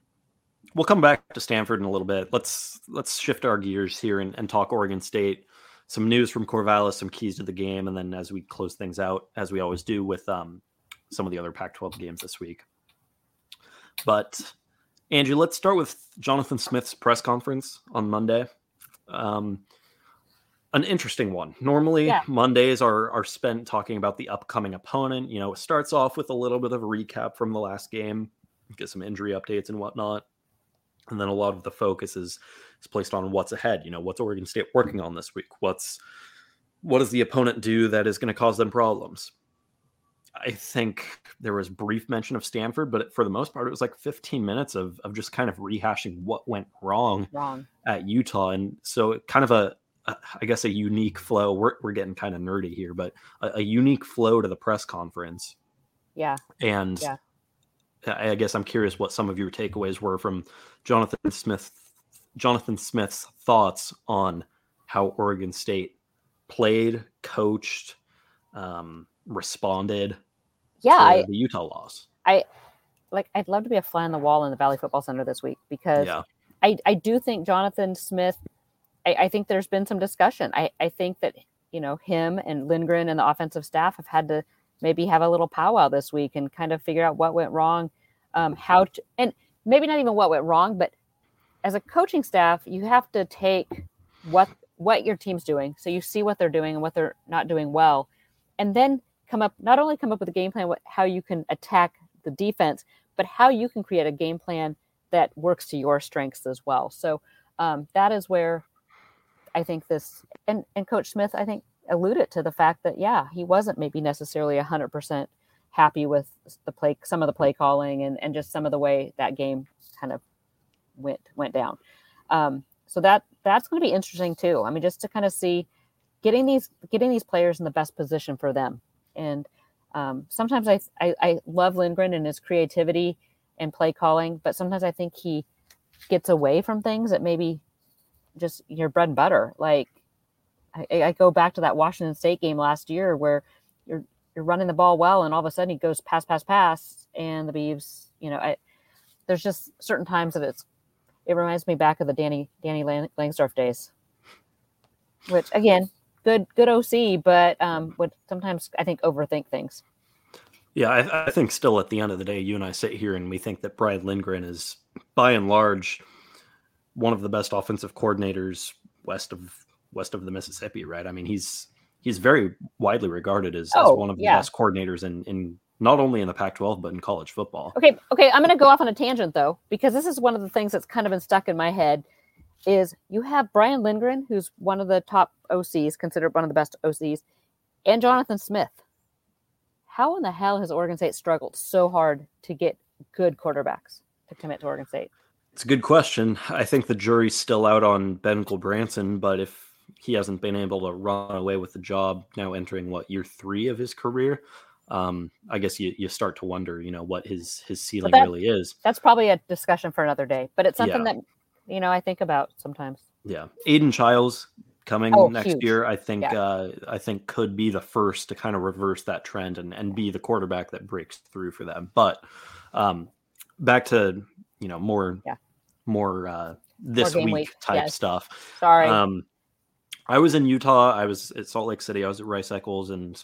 we'll come back to Stanford in a little bit. Let's let's shift our gears here and, and talk Oregon State. Some news from Corvallis, some keys to the game, and then as we close things out, as we always do with um, some of the other Pac-12 games this week. But Angie, let's start with Jonathan Smith's press conference on Monday. Um, an interesting one. Normally, Yeah. Mondays are are spent talking about the upcoming opponent. You know, it starts off with a little bit of a recap from the last game, get some injury updates and whatnot, and then a lot of the focus is is placed on what's ahead. You know, what's Oregon State working on this week? What's what does the opponent do that is going to cause them problems? I think there was brief mention of Stanford, but for the most part, it was like 15 minutes of, of just kind of rehashing what went wrong Wrong. at Utah. And so kind of a, a I guess, a unique flow. We're, we're getting kind of nerdy here, but a, a unique flow to the press conference. Yeah. And Yeah. I I guess I'm curious what some of your takeaways were from Jonathan Smith, Jonathan Smith's thoughts on how Oregon State played, coached, um, responded Yeah, to I the Utah loss. I like I'd love to be a fly on the wall in the Valley Football Center this week because Yeah, I, I do think Jonathan Smith, I, I think there's been some discussion. I, I think that, you know, him and Lindgren and the offensive staff have had to maybe have a little powwow this week and kind of figure out what went wrong, um, how to, and maybe not even what went wrong, but as a coaching staff, you have to take what what your team's doing, so you see what they're doing and what they're not doing well, and then come up not only come up with a game plan, what how you can attack the defense, but how you can create a game plan that works to your strengths as well. So um, that is where I think this and and Coach Smith I think alluded to the fact that yeah he wasn't maybe necessarily hundred percent happy with the play some of the play calling and and just some of the way that game kind of went went down. Um, so that that's going to be interesting too. I mean, just to kind of see getting these getting these players in the best position for them. And Um, sometimes I, I I love Lindgren and his creativity and play calling, but sometimes I think he gets away from things that maybe just your bread and butter. Like I, I go back to that Washington State game last year where you're you're running the ball well, and all of a sudden he goes pass, pass, pass, and the Beavs, you know, I, there's just certain times that it's it reminds me back of the Danny Danny Lang- Langsdorf days, which again, good good OC, but um, would sometimes I think overthink things. Yeah, I, I think still at the end of the day, you and I sit here and we think that Brad Lindgren is by and large one of the best offensive coordinators west of west of the Mississippi, right? I mean, he's he's very widely regarded as, as Oh, one of the yeah. best coordinators in in not only in the Pac-12 but in college football. Okay, okay, I'm going to go off on a tangent though because this is one of the things that's kind of been stuck in my head. Is you have Brian Lindgren, who's one of the top OCs, considered one of the best OCs, and Jonathan Smith. How in the hell has Oregon State struggled so hard to get good quarterbacks to commit to Oregon State? It's a good question. I think the jury's still out on Ben Gulbranson, but if he hasn't been able to run away with the job now entering what year three of his career, um, I guess you, you start to wonder, you know, what his his ceiling that- really is. That's probably a discussion for another day, but it's something Yeah. that you know I think about sometimes. Yeah, Aidan Chiles coming Oh, next huge. year, I think Yeah. uh, I think could be the first to kind of reverse that trend and, and be the quarterback that breaks through for them. But um, back to you know more Yeah. more uh, this game week, week, type yes. stuff. Sorry. Um, I was in Utah. I was at Salt Lake City. I was at Rice Eccles, and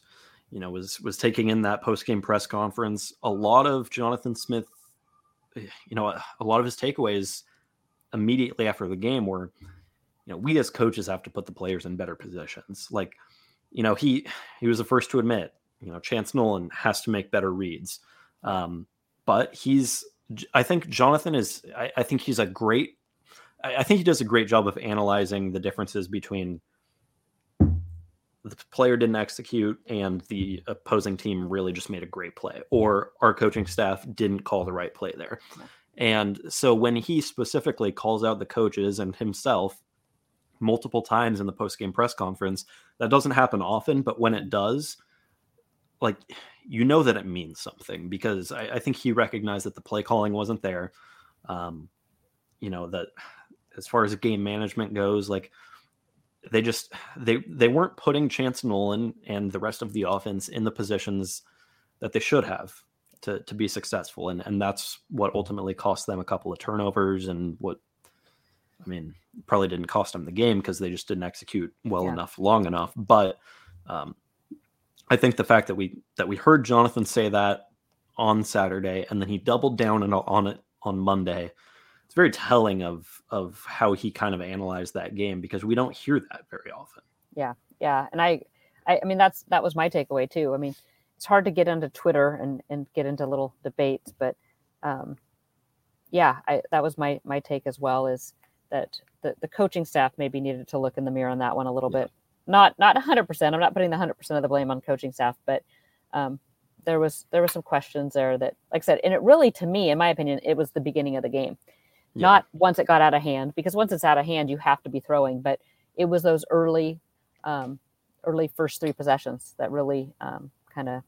you know was was taking in that post game press conference. A lot of Jonathan Smith, eh, you know, a, a lot of his takeaways immediately after the game where you know, we as coaches have to put the players in better positions. Like, you know, he he was the first to admit, you know, Chance Nolan has to make better reads. Um, but he's, I think Jonathan is, I, I think he's a great I I think he does a great job of analyzing the differences between the player didn't execute and the opposing team really just made a great play, or our coaching staff didn't call the right play there. And so when he specifically calls out the coaches and himself multiple times in the post game press conference, that doesn't happen often, but when it does, like you know that it means something because I, I think he recognized that the play calling wasn't there. Um, you know that as far as game management goes, like they just they they weren't putting Chance Nolan and the rest of the offense in the positions that they should have to to be successful, and and that's what ultimately cost them a couple of turnovers and what I mean probably didn't cost them the game because they just didn't execute well Yeah. enough, long enough. But um, I think the fact that we that we heard Jonathan say that on Saturday and then he doubled down on, on it on Monday it's very telling of of how he kind of analyzed that game because we don't hear that very often. Yeah, yeah and I, I i mean that's that was my takeaway too i mean it's hard to get into twitter and and get into little debates but um yeah i that was my my take as well is that the, the coaching staff maybe needed to look in the mirror on that one a little Yeah. bit not not 100% i'm not putting the 100% of the blame on coaching staff but um there was there were some questions there that like i said and it really to me in my opinion it was the beginning of the game Yeah. not once it got out of hand because once it's out of hand you have to be throwing but it was those early um, early first three possessions that really um, kind of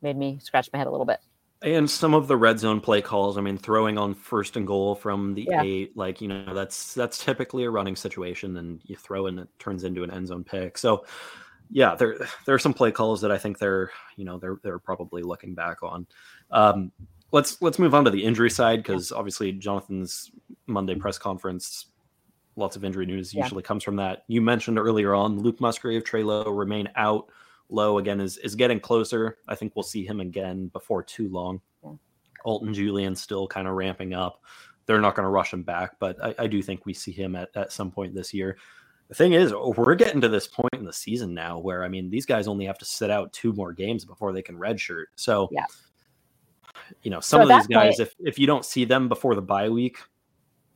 made me scratch my head a little bit And some of the red zone play calls, I mean, throwing on first and goal from the Yeah. eight, like you know, that's that's typically a running situation, and you throw and it turns into an end zone pick. So, yeah, there there are some play calls that I think they're you know they're they're probably looking back on. Um, let's let's move on to the injury side because obviously Jonathan's Monday press conference, lots of injury news Yeah. usually comes from that. You mentioned earlier on Luke Musgrave, Trey Lowe remain out. Low again is is getting closer. I think we'll see him again before too long. Yeah. Alton Julian still kind of ramping up. They're not going to rush him back, but I, I do think we see him at, at some point this year. The thing is, we're getting to this point in the season now where I mean these guys only have to sit out two more games before they can redshirt. So Yeah. you know, some So of these guys, point- if if you don't see them before the bye week,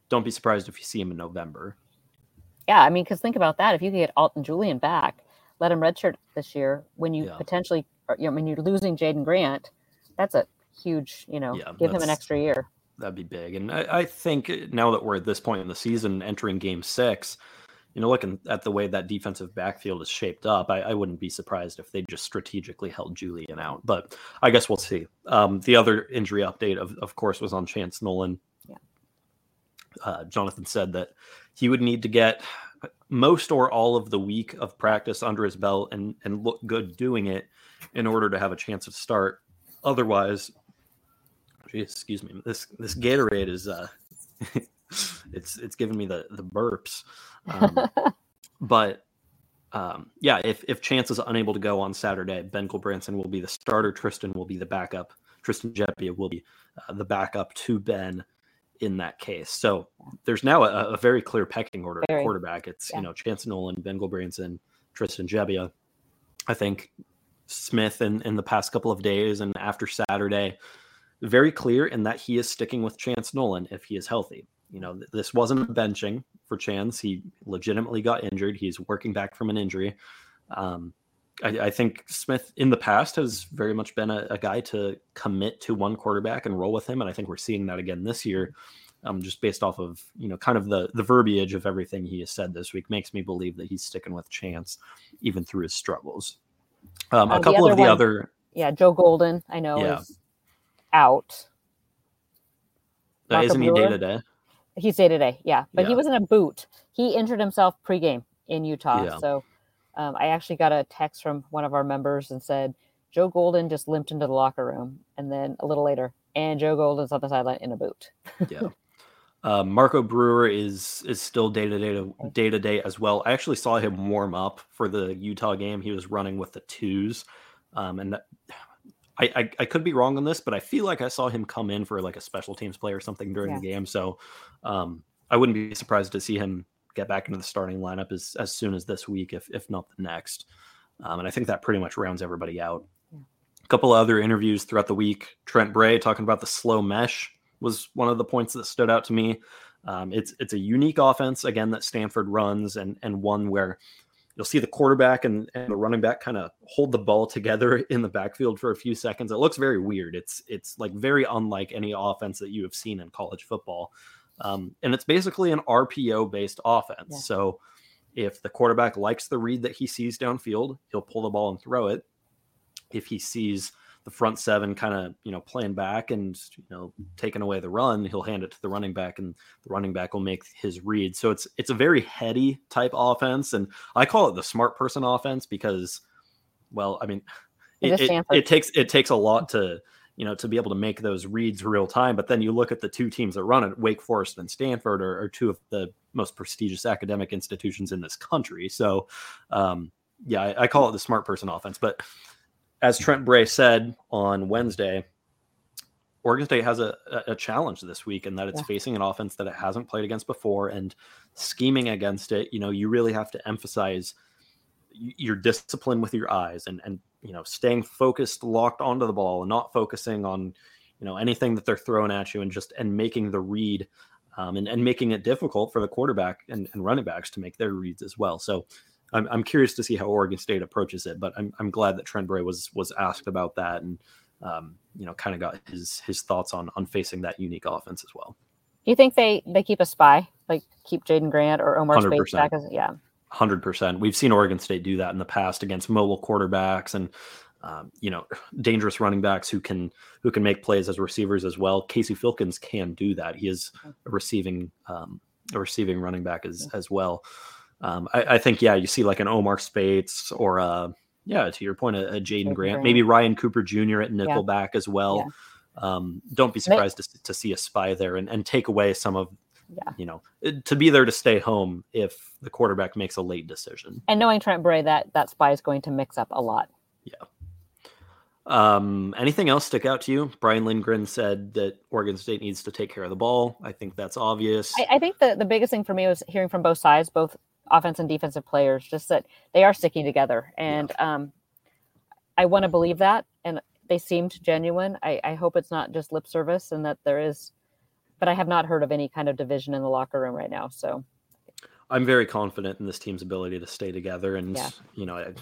don't be surprised if you see them in November. yeah i mean because think about that if you get alton julian back let him redshirt this year when you Yeah. potentially or, you know when you're losing jaydon grant that's a huge you know Yeah, give him an extra year That'd be big. And I, I think now that we're at this point in the season, entering game six, you know, looking at the way that defensive backfield is shaped up, I, I wouldn't be surprised if they just strategically held Julian out. But I guess we'll see. Um, the other injury update, of, of course, was on Chance Nolan. Yeah. Uh, Jonathan said that he would need to get most or all of the week of practice under his belt and and look good doing it in order to have a chance to start. Otherwise, geez, excuse me, this this Gatorade is uh, it's it's giving me the the burps. Um, but um, yeah, if if Chance is unable to go on Saturday, Ben Gulbranson will be the starter. Tristan will be the backup. Tristan Gebbia will be uh, the backup to Ben in that case. So there's now a, a very clear pecking order at quarterback. It's Yeah. you know Chance Nolan, Ben Gulbranson, Tristan Gebbia. I think Smith in, in the past couple of days and after Saturday, very clear in that he is sticking with Chance Nolan if he is healthy. You know, th- this wasn't a benching for Chance. He legitimately got injured. He's working back from an injury. Um, I, I think Smith in the past has very much been a, a guy to commit to one quarterback and roll with him, and I think we're seeing that again this year. Um, just based off of you know kind of the the verbiage of everything he has said this week makes me believe that he's sticking with Chance even through his struggles. Um, Uh, a couple other of the one- other yeah, Joe Golden, I know, Yeah. is out. Uh, isn't he day to day? He's day to day, yeah. But he was in a boot. He injured himself pregame in Utah. Yeah. So um, I actually got a text from one of our members and said Joe Golden just limped into the locker room, and then a little later, and Joe Golden's on the sideline in a boot. yeah. Uh, Marco Brewer is is still day to day to day to day as well. I actually saw him warm up for the Utah game. He was running with the twos, um, and that, I, I I could be wrong on this, but I feel like I saw him come in for like a special teams play or something during the game. So um, I wouldn't be surprised to see him get back into the starting lineup as as soon as this week, if if not the next. Um, and I think that pretty much rounds everybody out. A couple of other interviews throughout the week. Trent Bray talking about the slow mesh was one of the points that stood out to me. Um, it's it's a unique offense again that Stanford runs, and and one where you'll see the quarterback and, and the running back kind of hold the ball together in the backfield for a few seconds. It looks very weird. It's it's like very unlike any offense that you have seen in college football, um, and it's basically an RPO based offense. Yeah. So if the quarterback likes the read that he sees downfield, he'll pull the ball and throw it. If he sees the front seven kind of you know playing back and you know taking away the run, he'll hand it to the running back, and the running back will make his read. So it's it's a very heady type offense, and I call it the smart person offense because, well, I mean, It it, it, it takes it takes a lot to you know to be able to make those reads real time. But then you look at the two teams that run it, Wake Forest and Stanford, are, are two of the most prestigious academic institutions in this country. So, um, yeah, I, I call it the smart person offense, but as Trent Bray said on Wednesday, Oregon State has a, a- challenge this week in that it's Yeah. facing an offense that it hasn't played against before and scheming against it. You know, you really have to emphasize your discipline with your eyes and, and, you know, staying focused, locked onto the ball and not focusing on, you know, anything that they're throwing at you and just, and making the read um, and, and making it difficult for the quarterback and, and running backs to make their reads as well. So, I'm, I'm curious to see how Oregon State approaches it, but I'm, I'm glad that Trent Bray was was asked about that and um, you know kind of got his his thoughts on on facing that unique offense as well. Do you think they they keep a spy, like keep Jaydon Grant or Omar 100%. back? As, yeah, Hundred percent. We've seen Oregon State do that in the past against mobile quarterbacks and um, you know dangerous running backs who can who can make plays as receivers as well. Casey Filkins can do that. He is a receiving um, a receiving running back as as well. Um, I, I think yeah, you see like an Omar Speights or uh yeah, to your point, a, a Jaydon Grant, maybe Ryan Cooper Jr. at nickelback as well. Um, don't be surprised to, to see a spy there and, and take away some of yeah. you know to be there to stay home if the quarterback makes a late decision. And knowing Trent Bray, that that spy is going to mix up a lot. Yeah. Um, anything else stick out to you? Brian Lindgren said that Oregon State needs to take care of the ball. I think that's obvious. I, I think the, the biggest thing for me was hearing from both sides, both offense and defensive players, just that they are sticking together. And um, I want to believe that. And they seemed genuine. I, I hope it's not just lip service and that there is, but I have not heard of any kind of division in the locker room right now. So I'm very confident in this team's ability to stay together, and Yeah. you know, I-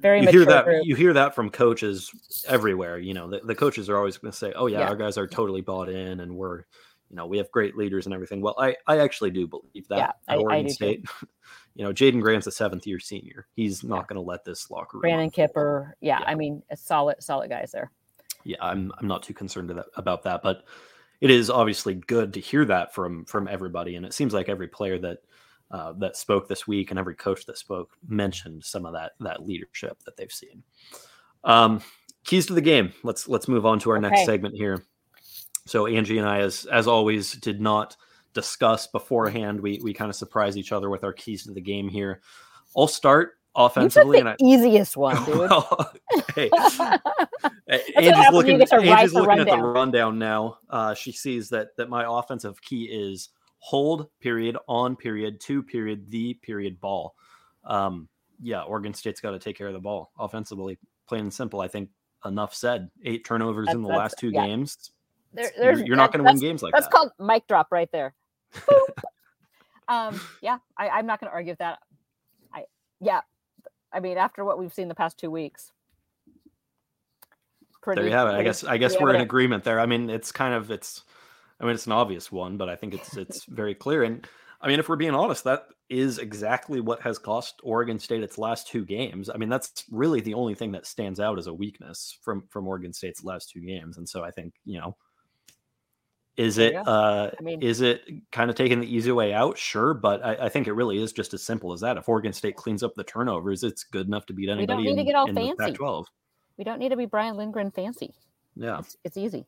very you hear that group. you hear that from coaches everywhere. You know, the, the coaches are always going to say, "Oh yeah, Yeah. our guys are totally bought in, and we're." You know, we have great leaders and everything. Well, I, I actually do believe that Yeah, at I- I Oregon do too. You know, Jaydon Grant's a seventh year senior. He's not going to let this locker room. Brandon. Kipper. Yeah. I mean, a solid, solid guys there. yeah, I'm I'm not too concerned about that, but it is obviously good to hear that from from everybody, and it seems like every player that uh, that spoke this week and every coach that spoke mentioned some of that that leadership that they've seen. Um, keys to the game. Let's let's move on to our next segment here. So Angie and I, as as always, did not discuss beforehand. We we kind of surprise each other with our keys to the game here. I'll start You took offensively, and the I, easiest one, dude. well, hey, happens looking, you get to write Angel's the looking at the rundown. now. Uh, she sees that that my offensive key is hold period on period two period the period ball. Um, yeah, Oregon State's got to take care of the ball offensively, plain and simple. I think enough said. Eight turnovers in the last two yeah. games. There- You're, you're not going to win games like That's that. That's called mic drop right there. Um, yeah, I, I'm not going to argue with that. I, yeah, I mean, after what we've seen the past two weeks, pretty. there you have it. I guess I guess we're in agreement there. I mean, it's kind of it's I mean it's an obvious one, but I think it's it's very clear. And I mean, if we're being honest, that is exactly what has cost Oregon State its last two games. I mean, that's really the only thing that stands out as a weakness from from Oregon State's last two games. And so I think, you know, is it Yeah. uh I mean- is it kind of taking the easy way out? Sure, but I, I think it really is just as simple as that. If Oregon State cleans up the turnovers, it's good enough to beat anybody. We don't need to in, get all fancy. Pac-12. We don't need to be Brian Lindgren fancy. Yeah. It's, it's easy.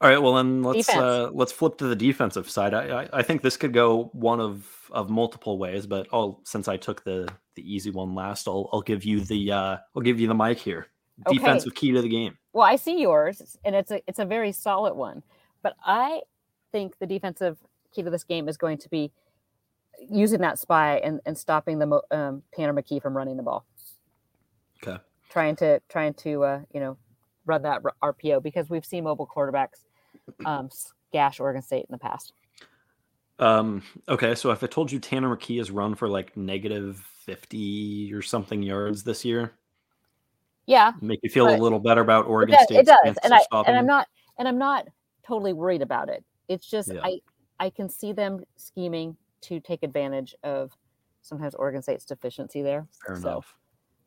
All right, well then let's uh, let's flip to the defensive side. I, I I think this could go one of of multiple ways, but I'll since I took the the easy one last, I'll I'll give you the uh, I'll give you the mic here. Okay. Defensive key to the game. Well, I see yours, and it's a it's a very solid one. But I think the defensive key to this game is going to be using that spy and, and stopping the um, Tanner McKee from running the ball. Okay. Trying to trying to uh, you know run that RPO because we've seen mobile quarterbacks um, gash Oregon State in the past. Um, okay, so if I told you Tanner McKee has run for like negative fifty or something yards this year, Yeah, make you feel But a little better about it Oregon does, State's it does, and I and I'm not and I'm not totally worried about it. It's just Yeah. I I can see them scheming to take advantage of sometimes Oregon State's deficiency there. Fair So, enough.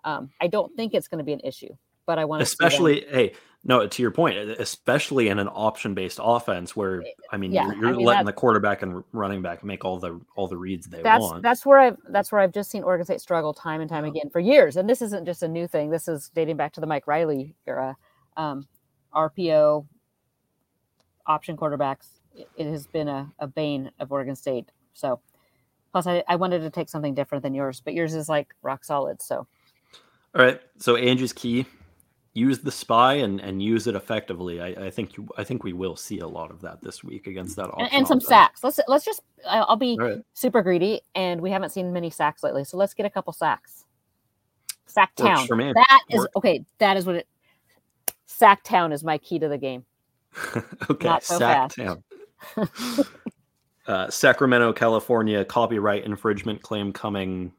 Um, I don't think it's going to be an issue, but I want to especially hey no to your point especially in an option based offense where i mean Yeah, you're, you're mean, letting that- the quarterback and running back make all the all the reads they that's want that's where I've that's where I've just seen Oregon State struggle time and time again for years. And this isn't just a new thing. This is dating back to the Mike Riley era. Um, RPO option quarterbacks. It, has been a, a bane of Oregon State. So plus I, I wanted to take something different than yours, but yours is like rock solid. So all right so angie's key use the spy and and use it effectively i, I think you i think we will see a lot of that this week against that and, and some sacks. Let's let's just I'll be right super greedy, and we haven't seen many sacks lately. So let's get a couple sacks. Sack town. That is okay. That is what it. Sack town is my key to the game. okay Not so fast. town uh, sacramento california copyright infringement claim coming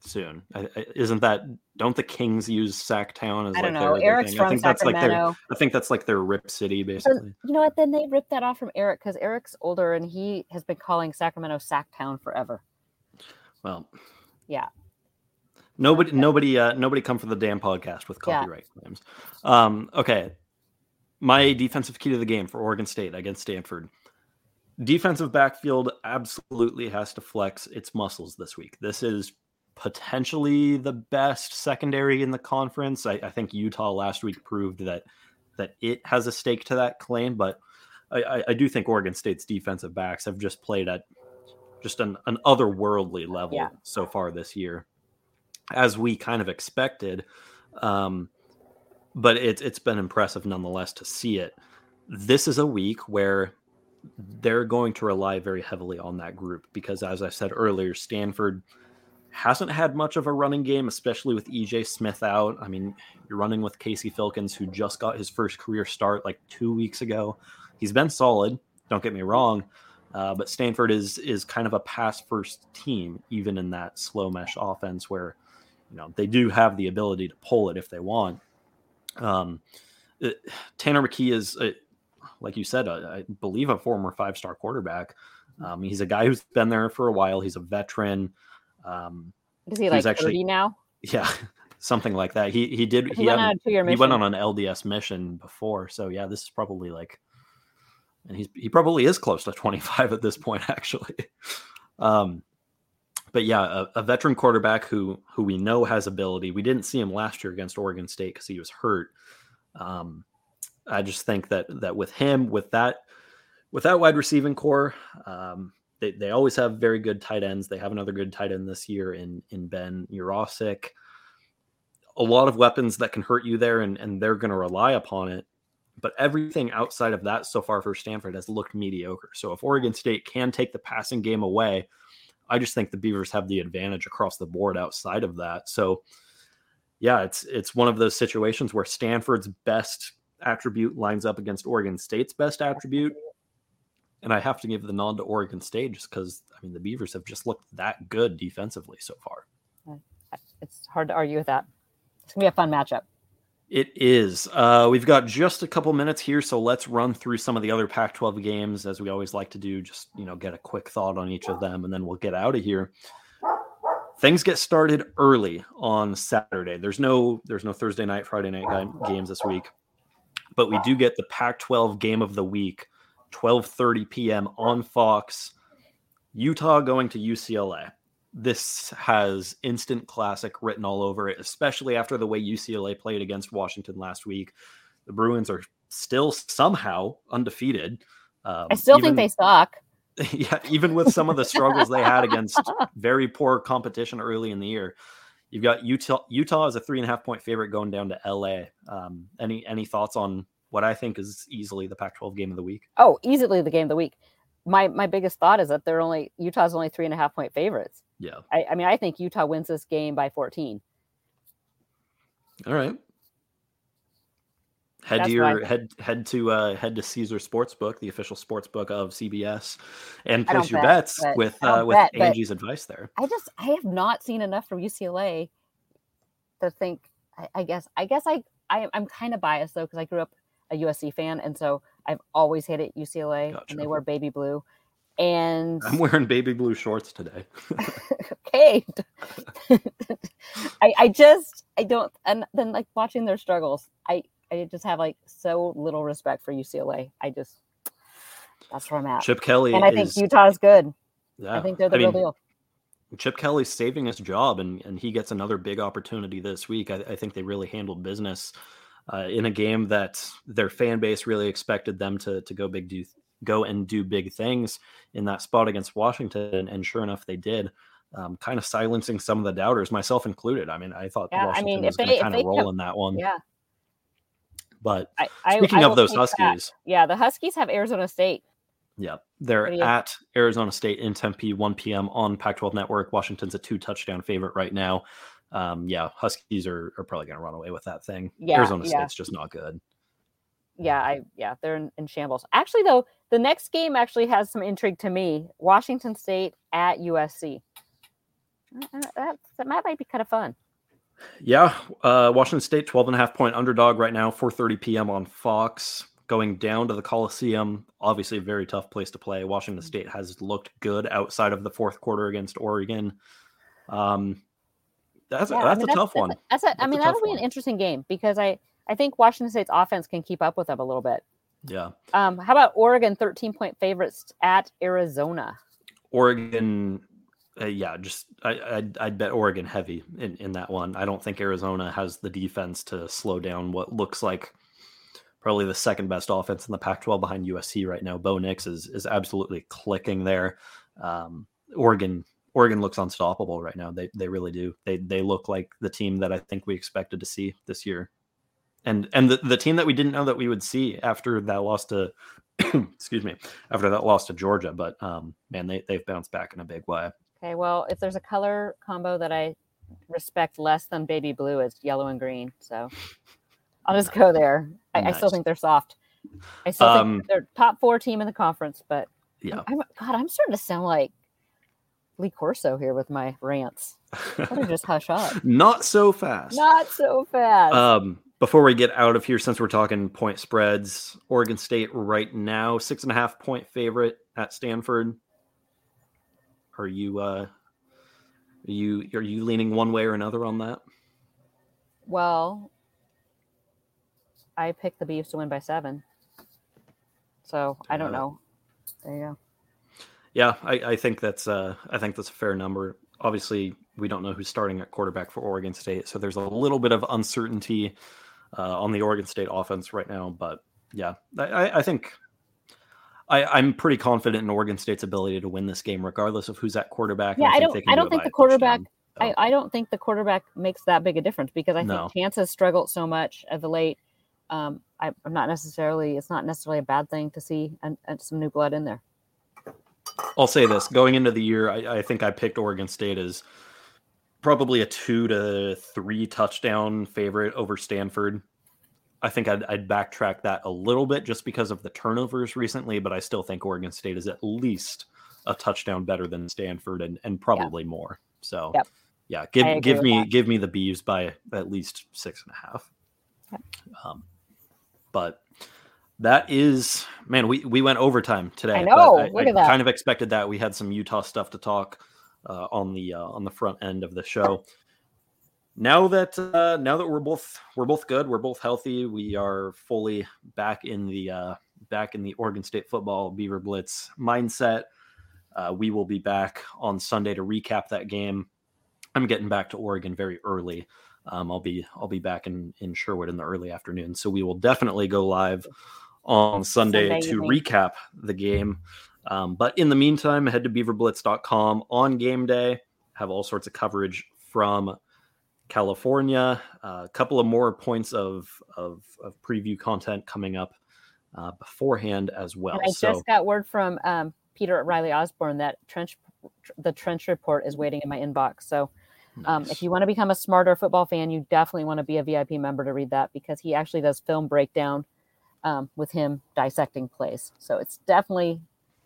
soon I, I, isn't that don't the kings use sacktown as I don't like know. Eric's thing? i from think that's like their I think that's like their rip city, So, basically. you know what? Then they ripped that off from Eric because Eric's older and he has been calling Sacramento Sack Town forever. Well, Yeah. nobody, nobody, uh, nobody come for the Dam podcast with Yeah. copyright claims. Um, okay, my defensive key to the game for Oregon State against Stanford. Defensive backfield absolutely has to flex its muscles this week. This is potentially the best secondary in the conference. I, I think Utah last week proved that that it has a stake to that claim, but I, I, I do think Oregon State's defensive backs have just played at just an, an otherworldly level Yeah. so far this year, as we kind of expected. Um, but it's it's been impressive nonetheless to see it. This is a week where they're going to rely very heavily on that group because, as I said earlier, Stanford hasn't had much of a running game, especially with EJ Smith out. I mean, you're running with Casey Filkins, who just got his first career start like two weeks ago. He's been solid. Don't get me wrong, uh, but Stanford is is kind of a pass first team, even in that slow mesh offense where you know they do have the ability to pull it if they want. Um, it- Tanner McKee is, uh, like you said, uh, I believe a former five star quarterback. Um, he's a guy who's been there for a while. He's a veteran. Um, Is he like actually- 30 now? yeah, something like that. He he did He, he, went on a he went on an LDS mission before, so yeah, this is probably like, and he's he probably is close to 25 at this point, actually. Um, but yeah, a, a veteran quarterback who who we know has ability. We didn't see him last year against Oregon State because he was hurt. Um, I just think that that with him, with that, with that wide receiving core, um, they, they always have very good tight ends. They have another good tight end this year in in Ben Yurosek. A lot of weapons that can hurt you there, and, and they're going to rely upon it. But everything outside of that so far for Stanford has looked mediocre. So if Oregon State can take the passing game away, I just think the Beavers have the advantage across the board outside of that. So yeah, it's it's one of those situations where Stanford's best attribute lines up against Oregon State's best attribute. And I have to give the nod to Oregon State just because I mean the Beavers have just looked that good defensively so far. It's hard to argue with that. It's gonna be a fun matchup. It is. Uh, we've got just a couple minutes here, so let's run through some of the other Pac-12 games as we always like to do. Just you know, get a quick thought on each of them, and then we'll get out of here. Things get started early on Saturday. There's no there's no Thursday night, Friday night games this week, but we do get the Pac-12 game of the week, 12:30 p.m. on Fox. Utah going to UCLA this has instant classic written all over it, especially after the way UCLA played against Washington last week. The Bruins are still somehow undefeated. Um, I still even- think they suck. yeah, even with some of the struggles they had against very poor competition early in the year. You've got Utah. Utah is a three and a half point favorite going down to LA. Um, any any thoughts on what I think is easily the Pac-12 game of the week? Oh, easily the game of the week. My my biggest thought is that they're only Utah's only three and a half point favorites. Yeah. I, I mean, I think Utah wins this game by 14. All right. Head That's to your head head to uh head to Caesar Sportsbook, the official sportsbook of CBS, and place your bet, bets with uh with bet, Angie's advice there. I just I have not seen enough from UCLA to think. I, I guess I guess I, I I'm kind of biased though because I grew up a USC fan and so I've always hated UCLA Gotcha. and they wear baby blue. And I'm wearing baby blue shorts today. okay, I I just I don't and then like watching their struggles. I I just have like so little respect for UCLA. I just that's where I'm at. Chip Kelly and I is think is good. yeah. I think they're the I real mean, deal. Chip Kelly's saving his job, and and he gets another big opportunity this week. I, I think they really handled business uh, in a game that their fan base really expected them to to go big do go and do big things in that spot against Washington, and sure enough, they did. Um, kind of silencing some of the doubters, myself included. I mean, I thought Yeah, I Washington mean, was going to kind of roll kept- in that one. Yeah. But I, I, speaking I of those take that. Huskies, Yeah, the Huskies have Arizona State. yeah, they're at Arizona State in Tempe, 1 p.m. on Pac-12 Network. Washington's a two touchdown favorite right now. Um, yeah, Huskies are, are probably going to run away with that thing. Yeah, Arizona yeah. State's just not good. Yeah, I yeah, they're in, in shambles. Actually, though, the next game actually has some intrigue to me. Washington State at USC. Uh, uh, That that might be kind of fun. Yeah, uh, Washington State 12 and a half point underdog right now, 4:30 p.m. on Fox. Going down to the Coliseum, obviously a very tough place to play. Washington Mm. State has looked good outside of the fourth quarter against Oregon. Um, that's Yeah, a, I that's mean, a tough that's one. That's a, I That's a mean, that'll be an interesting game because I I think Washington State's offense can keep up with them a little bit. Yeah, Um, how about Oregon 13 point favorites at Arizona? Oregon. Uh, yeah, just I, I'd, I'd bet Oregon heavy in, in that one. I don't think Arizona has the defense to slow down what looks like probably the second best offense in the Pac-12 behind USC right now. Bo Nix is is absolutely clicking there. Um, Oregon Oregon looks unstoppable right now. They they really do. They they look like the team that I think we expected to see this year, and and the, the team that we didn't know that we would see after that loss to excuse me after that loss to Georgia. But um, man, they they've bounced back in a big way. Okay, well, if there's a color combo that I respect less than baby blue, it's yellow and green. So I'll just go there. I, I still think they're soft. I still Um, think they're top four team in the conference, but Yeah. I'm, God, I'm starting to sound like Lee Corso here with my rants. Better just hush up. Not so fast. Not so fast. Um, before we get out of here, since we're talking point spreads, Oregon State right now six and a half point favorite at Stanford. Are you uh, are you are you leaning one way or another on that? Well, I picked the Beavs to win by seven. So I don't Uh, know. There you go. Yeah, I, I think that's uh, I think that's a fair number. Obviously, we don't know who's starting at quarterback for Oregon State, so there's a little bit of uncertainty uh, on the Oregon State offense right now. But yeah, I, I- I think I, I'm pretty confident in Oregon State's ability to win this game, regardless of who's at quarterback. Yeah, I think don't- I do don't it think the quarterback-. I, I don't think the quarterback makes that big a difference because I No. think Chance has struggled so much of the late. Um, I, I'm not necessarily. It's not necessarily a bad thing to see and, and some new blood in there. I'll say this going into the year, I, I think I picked Oregon State as probably a two to three touchdown favorite over Stanford. I think I'd, I'd backtrack that a little bit just because of the turnovers recently, but I still think Oregon State is at least a touchdown better than Stanford and, and probably more. So, Yep. yeah, give give me that. give me the Beavs by at least six and a half. Um, but that is man, we we went overtime today. I know, I, look I at that. kind of expected that. We had some Utah stuff to talk uh, on the uh, on the front end of the show. Now that uh, now that we're both we're both good, we're both healthy. We are fully back in the uh, back in the Oregon State football Beaver Blitz mindset. Uh, we will be back on Sunday to recap that game. I'm getting back to Oregon very early. Um, I'll be I'll be back in in Sherwood in the early afternoon, so we will definitely go live on Sunday, Sunday to recap the game. Um, but in the meantime, head to beaverblitz.com on game day. Have all sorts of coverage from California. A couple of more points of of, of preview content coming up uh, beforehand as well. And I so just got word from um, Peter Riley Osborne that trench the trench report is waiting in my inbox. So um, nice. if you want to become a smarter football fan, you definitely want to be a VIP member to read that because he actually does film breakdown um, with him dissecting plays. So it's definitely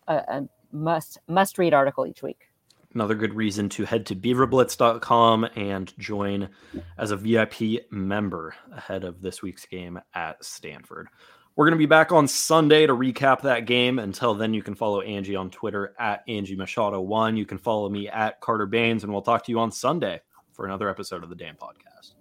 a, a must must read article each week. another good reason to head to beaverblitz.com and join as a VIP member ahead of this week's game at Stanford. We're going to be back on Sunday to recap that game. Until then, you can follow Angie on Twitter at Angie Machado1. You can follow me at Carter Bahns, and we'll talk to you on Sunday for another episode of the Dam Podcast.